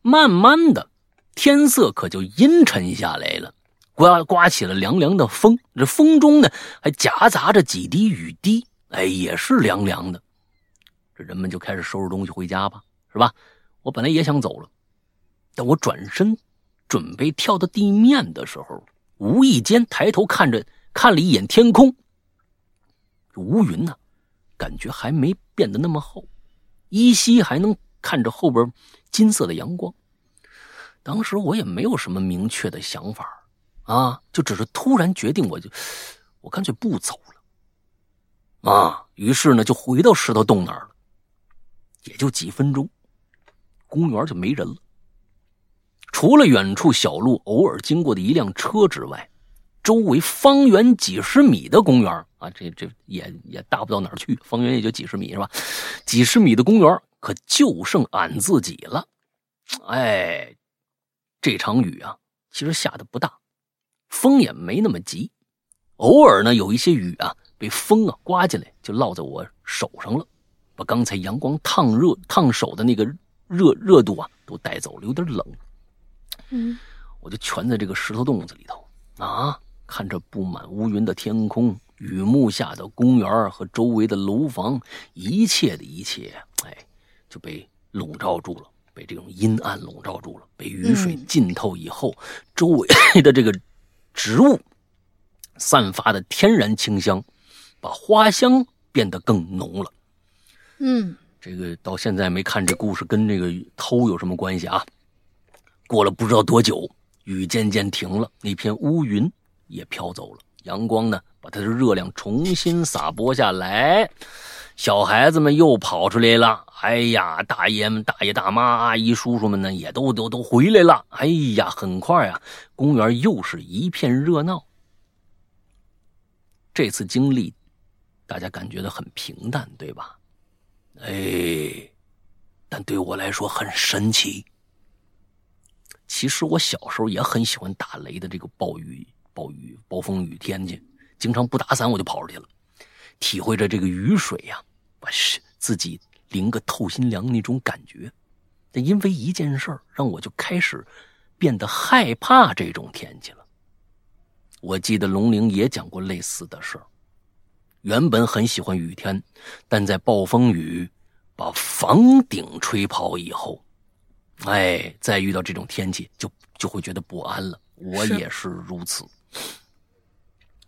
慢慢的，天色可就阴沉下来了，刮刮起了凉凉的风，这风中呢还夹杂着几滴雨滴，哎，也是凉凉的。这人们就开始收拾东西回家吧，是吧？我本来也想走了。等我转身准备跳到地面的时候，无意间抬头看着看了一眼天空，乌云呢，感觉还没变得那么厚，依稀还能看着后边金色的阳光。当时我也没有什么明确的想法啊，就只是突然决定，我就我干脆不走了啊。于是呢，就回到石头洞那儿了。也就几分钟，公园就没人了。除了远处小路偶尔经过的一辆车之外，周围方圆几十米的公园啊，这这也也大不到哪儿去，方圆也就几十米是吧？几十米的公园可就剩俺自己了。哎，这场雨啊，其实下的不大，风也没那么急，偶尔呢有一些雨啊被风啊刮进来，就落在我手上了，把刚才阳光烫热烫手的那个热热度啊都带走了，有点冷。嗯，我就蜷在这个石头洞子里头啊，看着布满乌云的天空、雨幕下的公园和周围的楼房，一切的一切，哎，就被笼罩住了，被这种阴暗笼罩住了。被雨水浸透以后，周围的这个植物散发的天然清香，把花香变得更浓了。嗯，这个到现在没看这故事跟这个偷有什么关系啊？过了不知道多久，雨渐渐停了，那片乌云也飘走了，阳光呢，把它的热量重新洒播下来。小孩子们又跑出来了，哎呀，大爷们、大爷大妈、阿姨叔叔们呢，也都都都回来了。哎呀，很快啊，公园又是一片热闹。这次经历，大家感觉到很平淡，对吧？哎，但对我来说很神奇。其实我小时候也很喜欢打雷的这个暴雨、暴雨、暴风雨天气，经常不打伞我就跑出去了，体会着这个雨水呀，把自己淋个透心凉那种感觉。但因为一件事儿，让我就开始变得害怕这种天气了。我记得龙玲也讲过类似的事儿，原本很喜欢雨天，但在暴风雨把房顶吹跑以后，哎，再遇到这种天气就就会觉得不安了。我也是如此。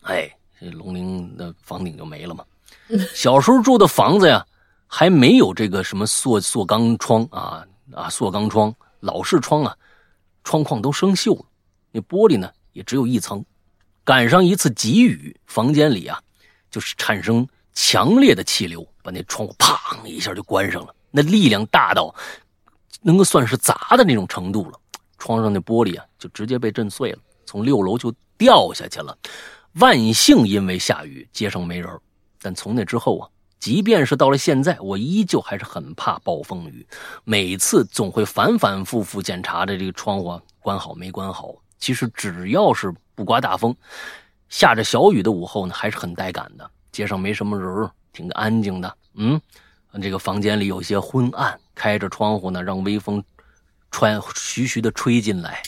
哎，这龙陵的房顶就没了嘛。小时候住的房子呀，还没有这个什么塑塑钢窗啊啊，塑钢窗、老式窗啊，窗框都生锈了，那玻璃呢也只有一层。赶上一次急雨，房间里啊，就是产生强烈的气流，把那窗户砰一下就关上了。那力量大到能够算是砸的那种程度了，窗上那玻璃啊就直接被震碎了，从六楼就掉下去了。万幸因为下雨，街上没人。但从那之后啊，即便是到了现在，我依旧还是很怕暴风雨，每次总会反反复复检查着这个窗户啊关好没关好。其实只要是不刮大风，下着小雨的午后呢，还是很带感的。街上没什么人，挺安静的。嗯，这个房间里有些昏暗，开着窗户呢，让微风穿徐徐的吹进来，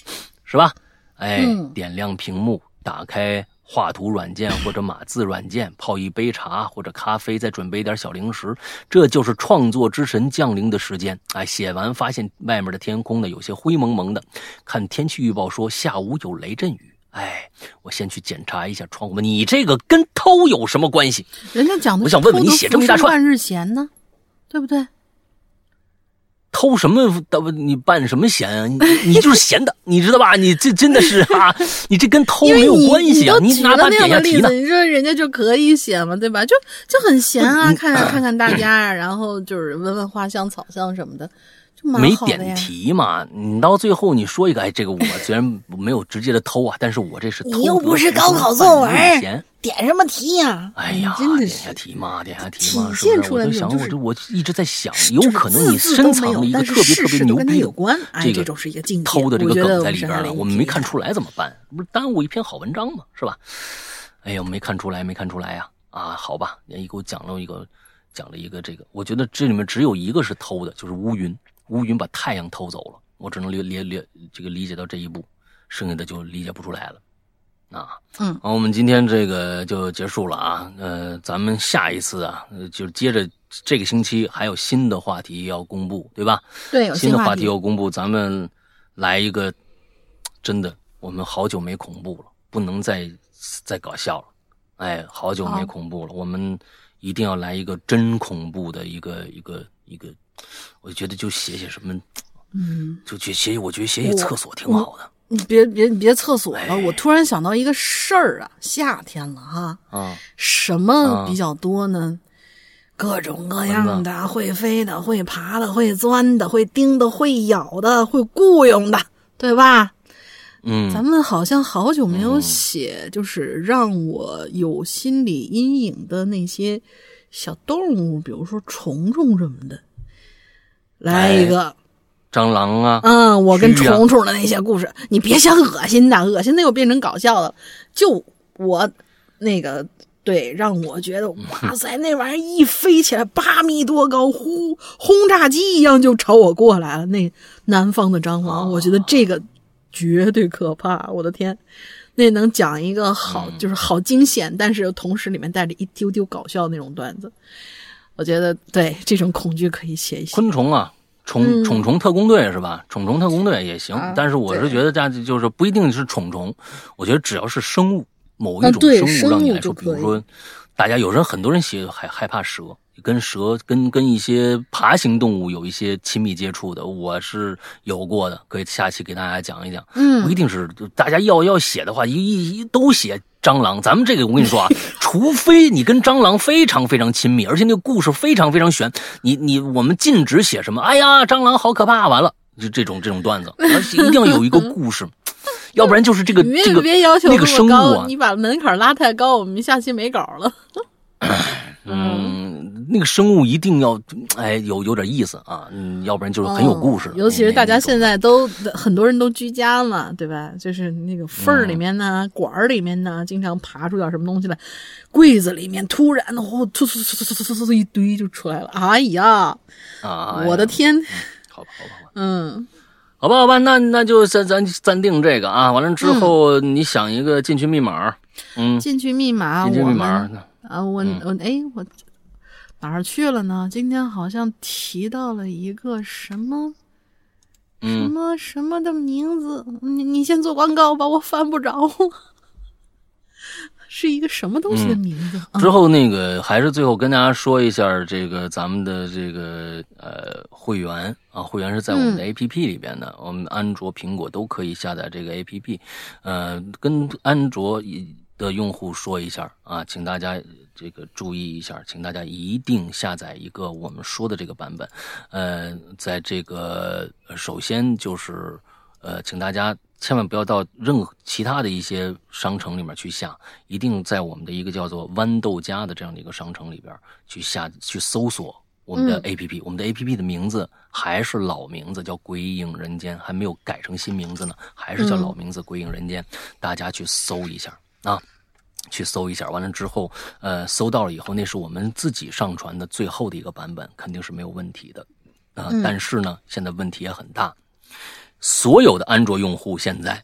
是吧？哎，点亮屏幕，打开。画图软件或者码字软件，泡一杯茶或者咖啡，再准备点小零食，这就是创作之神降临的时间。哎，写完发现外面的天空呢有些灰蒙蒙的，看天气预报说下午有雷阵雨。哎，我先去检查一下窗户。你这个跟偷有什么关系？人家讲的，我想问问你写这么一大串，万日闲呢，对不对？偷什么？你办什么闲啊？你你就是闲的，你知道吧？你这真的是啊！你这跟偷没有关系啊！你拿它点下题呢？你说人家就可以写嘛，对吧？就就很闲啊，看看看看大家呀，然后就是闻闻花香草香什么的。没点题嘛？你到最后你说一个，哎，这个我虽然没有直接的偷啊，但是我这是偷。你又不是高考作文，点什么题呀？哎呀，点下题嘛，点下题嘛，是不是？我就想，我就我一直在想，有可能你深藏了一个特别特别牛逼的这个偷的这个梗在里边了，我们没看出来怎么办？不是耽误一篇好文章吗？是吧？哎呀，没看出来，没看出来呀！啊，好吧，你给我讲了一个，讲了一个这个，我觉得这里面只有一个是偷的，就是乌云。乌云把太阳偷走了，我只能理理理这个理解到这一步，剩下的就理解不出来了。啊，嗯，好，我们今天这个就结束了啊。呃，咱们下一次啊，就接着这个星期还有新的话题要公布，对吧？对，新的话题要公布，咱们来一个真的，我们好久没恐怖了，不能再再搞笑了。哎，好久没恐怖了，我们一定要来一个真恐怖的一个一个一个。我觉得就写写什么，嗯，就写写，我觉得写写厕所挺好的。你别别别厕所了，我突然想到一个事儿啊，夏天了哈，啊，什么比较多呢？各种各样的，会飞的，会爬的，会钻的，会叮的，会咬的，会雇佣的，对吧？嗯，咱们好像好久没有写，就是让我有心理阴影的那些小动物，比如说虫虫什么的。来一个，蟑螂啊！嗯，我跟虫虫的那些故事，你别嫌恶心的，恶心的又变成搞笑的。就我那个，对，让我觉得 哇塞，那玩意儿一飞起来八米多高，呼，轰炸机一样就朝我过来了。那南方的蟑螂，我觉得这个绝对可怕。我的天，那能讲一个好，就是好惊险，但是同时里面带着一丢丢搞笑那种段子。我觉得对这种恐惧可以写一写。昆虫啊，虫虫虫特工队是吧？虫虫特工队也行，但是我是觉得这样就是不一定是虫虫，我觉得只要是生物，某一种生物让你来说，比如说，大家有人很多人写害害怕蛇。跟蛇、跟跟一些爬行动物有一些亲密接触的，我是有过的，可以下期给大家讲一讲。嗯，不一定是大家要要写的话，一一都写蟑螂。咱们这个我跟你说啊，除非你跟蟑螂非常非常亲密，而且那个故事非常非常悬，你你我们禁止写什么？哎呀，蟑螂好可怕！完了，就这种这种段子，而且一定要有一个故事，要不然就是这个这个别要求那个生物啊，你把门槛拉太高，我们下期没稿了。嗯，那个生物一定要，哎，有有点意思啊，嗯，要不然就是很有故事。尤其是大家现在都很多人都居家嘛，对吧？就是那个缝儿里面呢，管儿里面呢，经常爬出点什么东西来，柜子里面突然的，哦，突突突突突突突一堆就出来了。哎呀，啊，我的天！好吧，好吧，好吧，嗯，好吧，好吧，那那就咱咱暂定这个啊。完了之后，你想一个进群密码，嗯，进去密码，进去密码。啊，我我哎我哪儿去了呢？今天好像提到了一个什么什嗯，么什么的名字，你你先做广告吧，我翻不着，是一个什么东西的名字？啊之后那个还是最后跟大家说一下，这个咱们的这个呃会员啊，会员是在我们的 A P P 里边的，我们安卓、苹果都可以下载这个 A P P。呃，跟安卓的用户说一下啊，请大家这个注意一下，请大家一定下载一个我们说的这个版本。呃，在这个呃首先就是呃，请大家千万不要到任何其他的一些商城里面去下，一定在我们的一个叫做豌豆荚的这样的一个商城里边去下去搜索我们的嗯 APP，、我们的 APP 的名字还是老名字，叫《鬼影人间》，还没有改成新名字呢，还是叫老名字《鬼影人间》，大家去搜一下啊。去搜一下，完了之后，呃，搜到了以后，那是我们自己上传的最后的一个版本，肯定是没有问题的啊、嗯但是呢，现在问题也很大，所有的安卓用户现在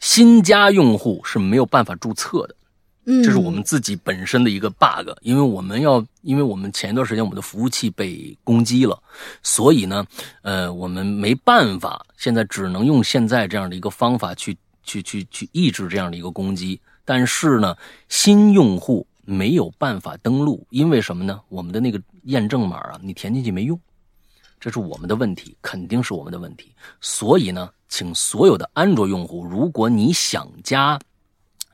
新加用户是没有办法注册的，嗯，这是我们自己本身的一个 bug，因为我们要，因为我们前一段时间我们的服务器被攻击了，所以呢，呃，我们没办法，现在只能用现在这样的一个方法去去去去抑制这样的一个攻击。但是呢，新用户没有办法登录，因为什么呢？我们的那个验证码啊，你填进去没用，这是我们的问题，肯定是我们的问题。所以呢，请所有的安卓用户，如果你想加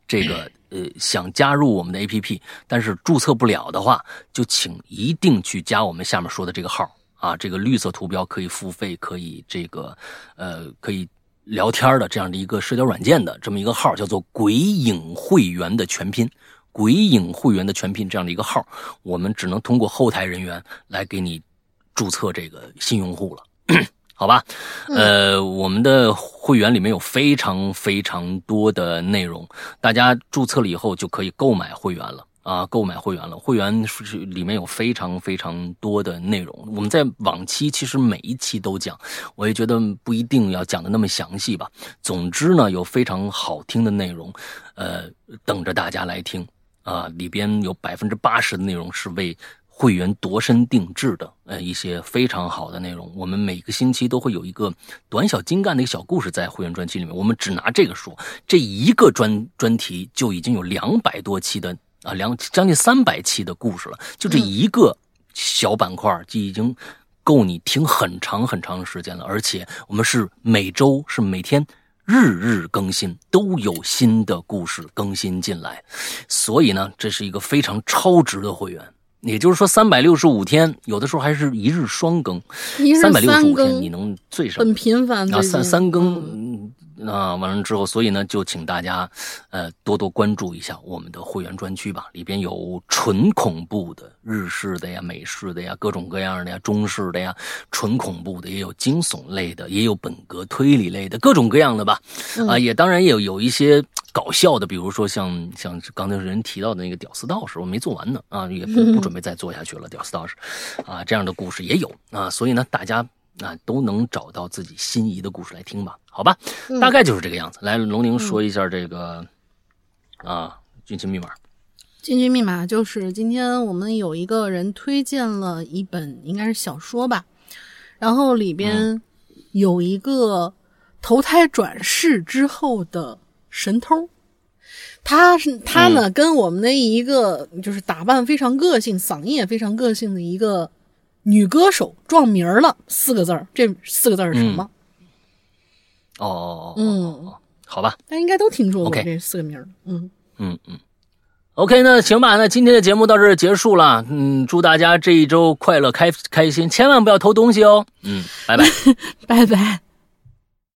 这个 呃想加入我们的 APP，但是注册不了的话，就请一定去加我们下面说的这个号啊，这个绿色图标可以付费，可以这个呃可以聊天的这样的一个社交软件的这么一个号，叫做“鬼影会员”的全拼。鬼影会员的全拼这样的一个号，我们只能通过后台人员来给你注册这个新用户了。好吧，呃，我们的会员里面有非常非常多的内容，大家注册了以后就可以购买会员了啊，购买会员了。会员是里面有非常非常多的内容，我们在往期其实每一期都讲，我也觉得不一定要讲的那么详细吧。总之呢，有非常好听的内容，呃，等着大家来听啊，里边有百分之八十的内容是为。会员度身定制的，呃，一些非常好的内容。我们每个星期都会有一个短小精干的一个小故事在会员专区里面。我们只拿这个说，这一个专专题就已经有两百多期的啊，两将近三百期的故事了。就这一个小板块就已经够你听很长很长的时间了。而且我们是每周是每天日日更新，都有新的故事更新进来。所以呢，这是一个非常超值的会员。也就是说，三百六十五天，有的时候还是一日双更，三百六十五天，你，能最少很频繁啊三三更嗯嗯啊，完了之后，所以呢，就请大家呃多多关注一下我们的会员专区吧，里边有纯恐怖的日式的呀、美式的呀、各种各样的呀、中式的呀，纯恐怖的也有惊悚类的，也有本格推理类的，各种各样的吧。啊，也当然也有有一些搞笑的，比如说像像刚才人提到的那个屌丝道士，我没做完呢啊，也不不准备再做下去了。屌丝道士啊，这样的故事也有啊，所以呢，大家啊都能找到自己心仪的故事来听吧，好吧，大概就是这个样子。来，龙宁说一下这个啊军情密码。进群密码就是今天我们有一个人推荐了一本，应该是小说吧，然后里边有一个投胎转世之后的神偷，他是他呢、跟我们的一个就是打扮非常个性、嗓音也非常个性的一个女歌手撞名儿了，四个字儿，这四个字儿是什么？哦哦哦，嗯，好吧，大家应该都听说过这四个名儿，嗯。嗯嗯。OK，那行吧，那今天的节目到这儿结束了。嗯，祝大家这一周快乐开开心，千万不要偷东西哦。嗯，拜拜。拜拜。